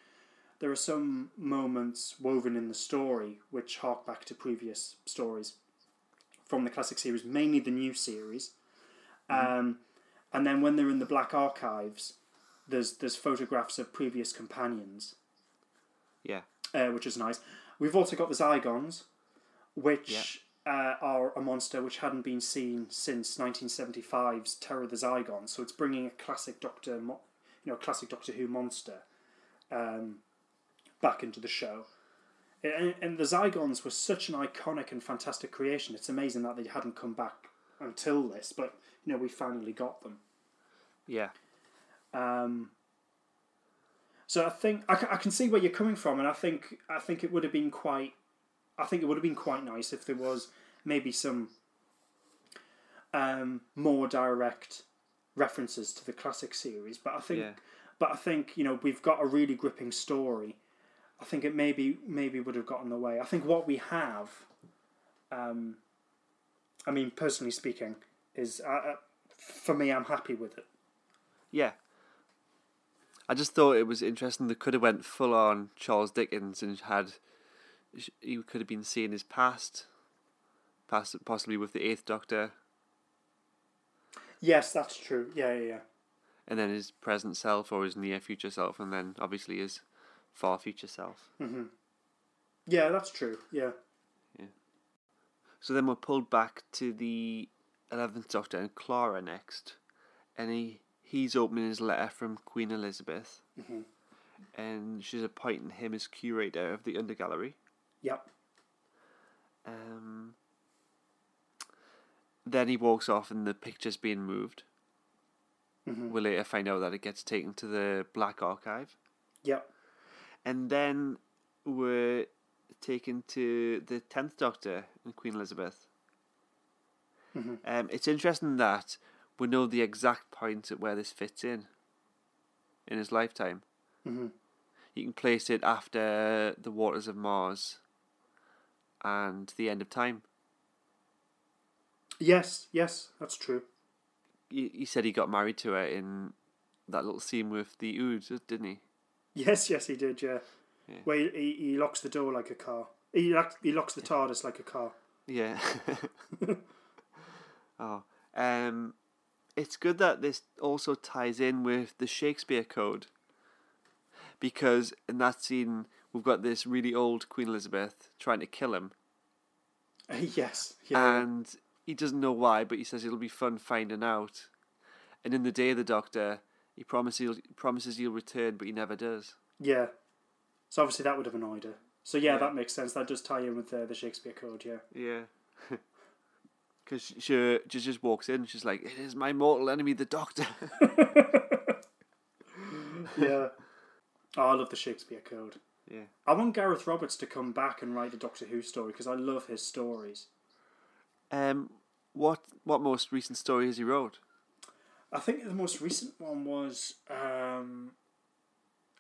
There are some moments woven in the story which hark back to previous stories from the classic series, mainly the new series. Um, and then when they're in the black archives, there's there's photographs of previous companions Yeah. uh, which is nice. We've also got the Zygons, which uh, are a monster which hadn't been seen since 1975's Terror of the Zygons. So it's bringing a classic Doctor, Mo- you know, classic Doctor Who monster um, back into the show. And, and the Zygons were such an iconic and fantastic creation. It's amazing that they hadn't come back until this, but you know we finally got them. Yeah. Um, so I think I, I can see where you're coming from, and I think I think it would have been quite, I think it would have been quite nice if there was maybe some um, more direct references to the classic series. But I think, Yeah. but I think you know we've got a really gripping story. I think it maybe maybe would have got in the way. I think what we have, um, I mean, personally speaking, is uh, uh, for me, I'm happy with it. Yeah. I just thought it was interesting. They could have went full on Charles Dickens and had he could have been seeing his past, past possibly with the Eighth Doctor, Yes, that's true. Yeah, yeah, yeah. and then his present self or his near future self, and then obviously his far future self. Mm-hmm. Yeah, that's true. Yeah. So then we're pulled back to the Eleventh Doctor and Clara next, and he he's opening his letter from Queen Elizabeth, and she's appointing him as curator of the Undergallery. Yep. Um, then he walks off, and the picture's being moved. Mhm. We'll later find out that it gets taken to the Black Archive, Yep. and then we're taken to the tenth Doctor and Queen Elizabeth. Mhm. Um, it's interesting that we know the exact point at where this fits in in his lifetime. Mhm. You can place it after the waters of Mars and the end of time. Yes. Yes. That's true. He, he said he got married to her in that little scene with the ood, didn't he? Yes. Yes, he did. Yeah. Yeah. Where he, he, he locks the door like a car. He lock, he locks the TARDIS like a car. Yeah. oh, um, it's good that this also ties in with the Shakespeare Code, because in that scene we've got this really old Queen Elizabeth trying to kill him, yes. Yeah. and he doesn't know why, but he says it'll be fun finding out. And in the day of the Doctor, he promises he'll, promises he'll return, but he never does. yeah. So obviously that would have annoyed her. So yeah, Yeah. that makes sense. That does tie in with uh, the Shakespeare Code. Yeah. Yeah. Because she, she just walks in, she's like, "It is my mortal enemy, the Doctor." yeah. Oh, I love the Shakespeare Code. yeah. I want Gareth Roberts to come back and write the Doctor Who story because I love his stories. Um, what what most recent story has he wrote? I think the most recent one was um,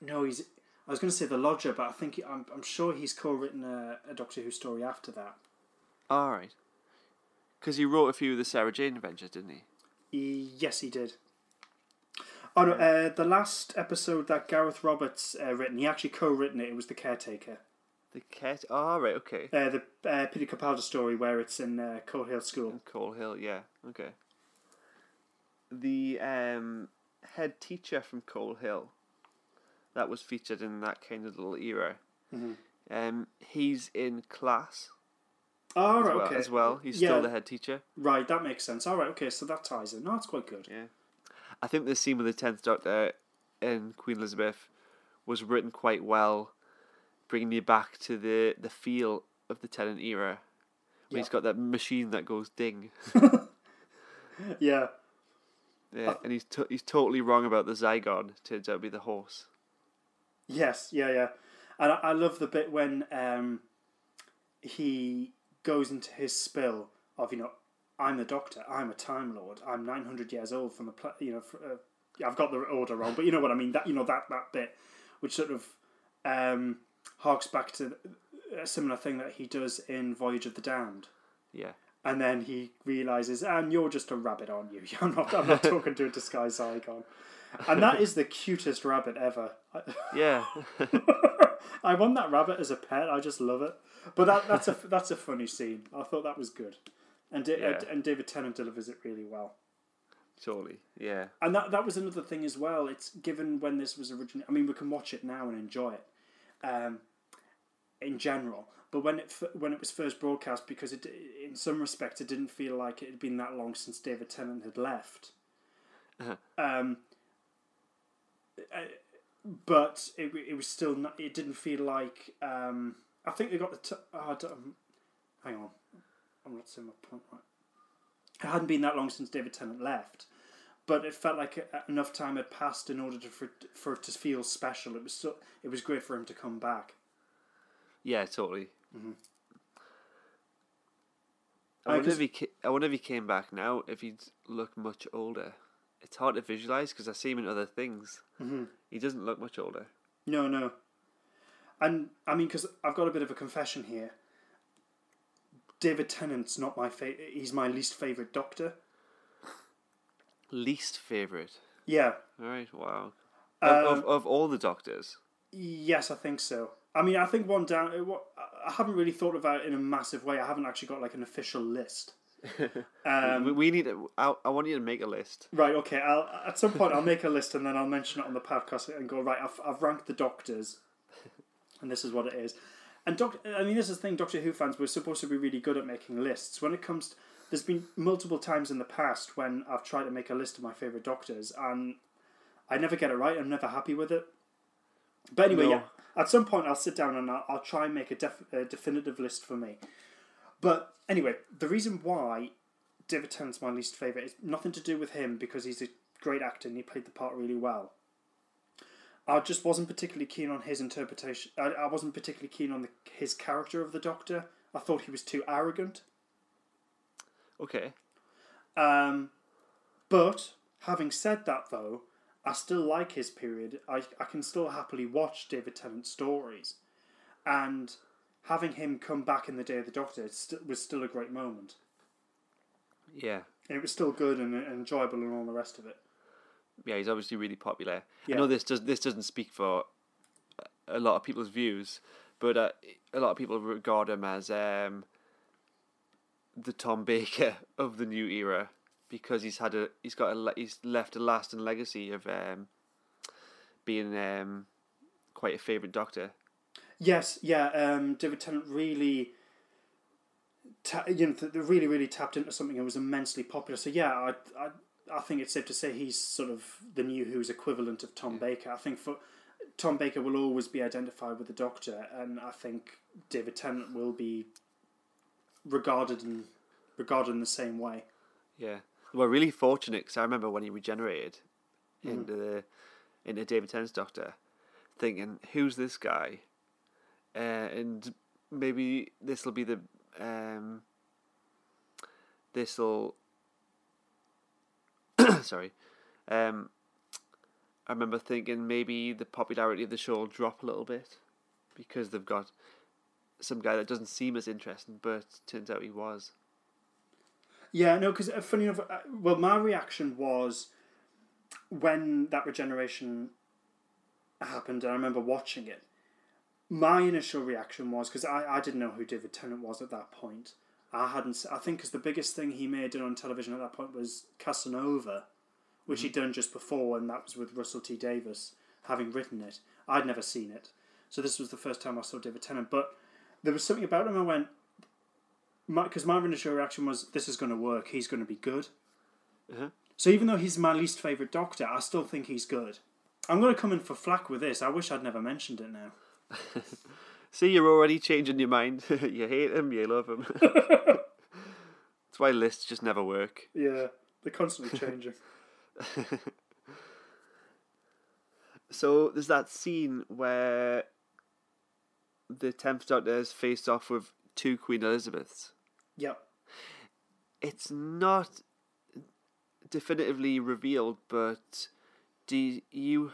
no, he's. I was going to say the Lodger, but I think he, I'm I'm sure he's co-written a, a Doctor Who story after that. All right, because he wrote a few of the Sarah Jane adventures, didn't he? He, yes, he did. Oh no! Uh, the last episode that Gareth Roberts uh, written, he actually co-written it. It was the Caretaker, The cat. All right, okay. uh, the uh, Peter Capaldi story where it's in uh, Coal Hill School. Coal Hill, yeah, okay. The um head teacher from Coal Hill, that was featured in that kind of little era. Mhm. Um, he's in class Oh as, right, well, okay. as well. He's Yeah. still the head teacher. Right, that makes sense. All right, okay, so that ties in. No, that's quite good. Yeah. I think the scene with the tenth Doctor and Queen Elizabeth was written quite well, bringing you back to the the feel of the Tennant era. When he's Yeah. got that machine that goes ding. Yeah, Yeah, and he's he's totally wrong about the Zygon. Turns out to be the horse. Yes, yeah, yeah. And I, I love the bit when um, he goes into his spill of, you know, I'm the Doctor, I'm a Time Lord, I'm 900 years old from the, pla- you know, fr- uh, I've got the order wrong, but you know what I mean, that, you know, that, that bit, which sort of um, harks back to a similar thing that he does in Voyage of the Damned. Yeah. And then he realizes, and you're just a rabbit, aren't you? I'm not. I'm not talking to a disguised Zygon. And that is the cutest rabbit ever. Yeah. I want that rabbit as a pet. I just love it. But that, that's a that's a funny scene. I thought that was good, and Da- Yeah. and David Tennant delivers it really well. Surely, Yeah. And that that was another thing as well. It's given when this was originally. I mean, we can watch it now and enjoy it, um, in general. But when it when it was first broadcast, because it in some respects it didn't feel like it had been that long since David Tennant had left. Uh-huh. Um, uh, but it it was still not. It didn't feel like. Um, I think they got the. T- oh, I don't- hang on, I'm not saying my point right. It hadn't been that long since David Tennant left, but it felt like uh, enough time had passed in order to, for for it to feel special. It was so, it was great for him to come back. Yeah, totally. Mhm. I wonder if he I wonder if he came back now if he'd look much older. It's hard to visualize because I see him in other things. hmm He doesn't look much older. No, no. And I mean, because I've got a bit of a confession here. David Tennant's not my favorite. He's my least favorite Doctor. Least favorite. Yeah. All right. Wow. Um, Of, of, of all the doctors. Yes, I think so. I mean, I think one down. uh, I haven't really thought about it in a massive way. I haven't actually got like an official list. Um, we, we need. I, I want you to make a list. Right. Okay. I'll at some point I'll make a list and then I'll mention it on the podcast and go right. I've I've ranked the Doctors, and this is what it is. And Doctor, I mean, this is the thing. Doctor Who fans, we're supposed to be really good at making lists. When it comes, to, there's been multiple times in the past when I've tried to make a list of my favorite Doctors, and I never get it right. I'm never happy with it. But anyway, No. yeah. At some point, I'll sit down and I'll, I'll try and make a, def- a definitive list for me. But anyway, the reason why David Tennant's my least favorite is nothing to do with him because he's a great actor and he played the part really well. I just wasn't particularly keen on his interpretation. I, I wasn't particularly keen on the, his character of the Doctor. I thought he was too arrogant. Okay. Um, but having said that, though, I still like his period. I, I can still happily watch David Tennant stories, and having him come back in the Day of the Doctor st- was still a great moment. Yeah. It was still good and, and enjoyable and all the rest of it. Yeah, he's obviously really popular. Yeah. I know this does this doesn't speak for a lot of people's views, but uh, a lot of people regard him as um, the Tom Baker of the new era because he's had a he's got a he's left a lasting legacy of um, being um, quite a favorite Doctor. Yes, yeah. Um, David Tennant really, ta- you know, th- really, really tapped into something that was immensely popular. So yeah, I, I, I think it's safe to say he's sort of the new Who's equivalent of Tom Baker. I think for Tom Baker will always be identified with the Doctor, and I think David Tennant will be regarded and regarded in the same way. Yeah, we're really fortunate because I remember when he regenerated into the into David Tennant's Doctor, thinking, "Who's this guy?" Uh, and maybe this will be the um, this will sorry. Um, I remember thinking maybe the popularity of the show will drop a little bit because they've got some guy that doesn't seem as interesting, but turns out he was. Yeah, no, because uh, funny enough, uh, well, my reaction was when that regeneration happened, and I remember watching it. My initial reaction was because I, I didn't know who David Tennant was at that point. I hadn't. I think because the biggest thing he made on television at that point was Casanova, which he'd done just before, and that was with Russell T Davies having written it. I'd never seen it, so this was the first time I saw David Tennant. But there was something about him. I went, because my, initial reaction was, "This is going to work. He's going to be good." Uh-huh. So even though he's my least favorite Doctor, I still think he's good. I'm going to come in for flack with this. I wish I'd never mentioned it now. See, you're already changing your mind. you hate him, you love him. That's why lists just never work. Yeah, they're constantly changing. So there's that scene where the tenth Doctor is faced off with two Queen Elizabeths. yep. It's not definitively revealed, but do you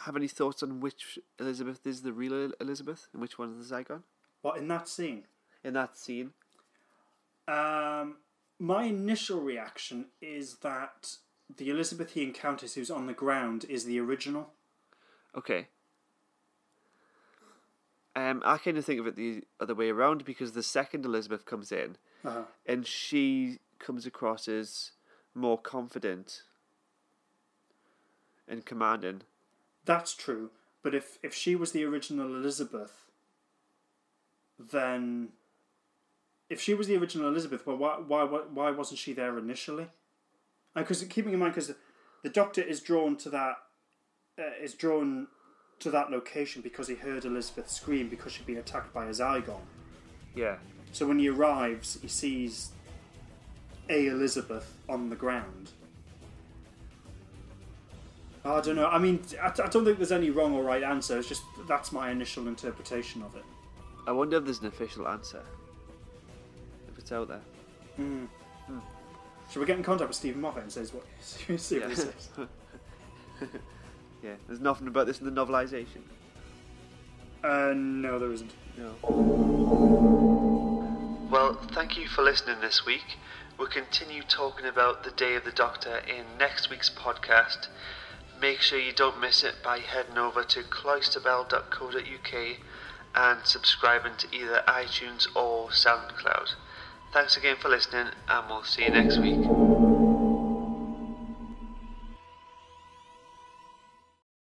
have any thoughts on which Elizabeth is the real Elizabeth and which one is the Zygon What in that scene? in that scene? Um, my initial reaction is that the Elizabeth he encounters who's on the ground is the original. Okay. Um, I kind of think of it the other way around because the second Elizabeth comes in Uh-huh. and she comes across as more confident and commanding. That's true, but if if she was the original Elizabeth, then if she was the original Elizabeth, well, why why why, why wasn't she there initially? Because keeping in mind, because the Doctor is drawn to that uh, is drawn to that location because he heard Elizabeth scream because she'd been attacked by a Zygon. Yeah. So when he arrives, he sees a Elizabeth on the ground. I don't know. I mean, I, I don't think there's any wrong or right answer. It's just that's my initial interpretation of it. I wonder if there's an official answer. If it's out there. Should we get in contact with Steven Moffat and says what? see what he says? Yeah. There's nothing about this in the novelization. Uh, no, there isn't. No. Well, thank you for listening this week. We'll continue talking about the Day of the Doctor in next week's podcast. Make sure you don't miss it by heading over to cloisterbell.co.uk and subscribing to either iTunes or SoundCloud. Thanks again for listening, and we'll see you next week.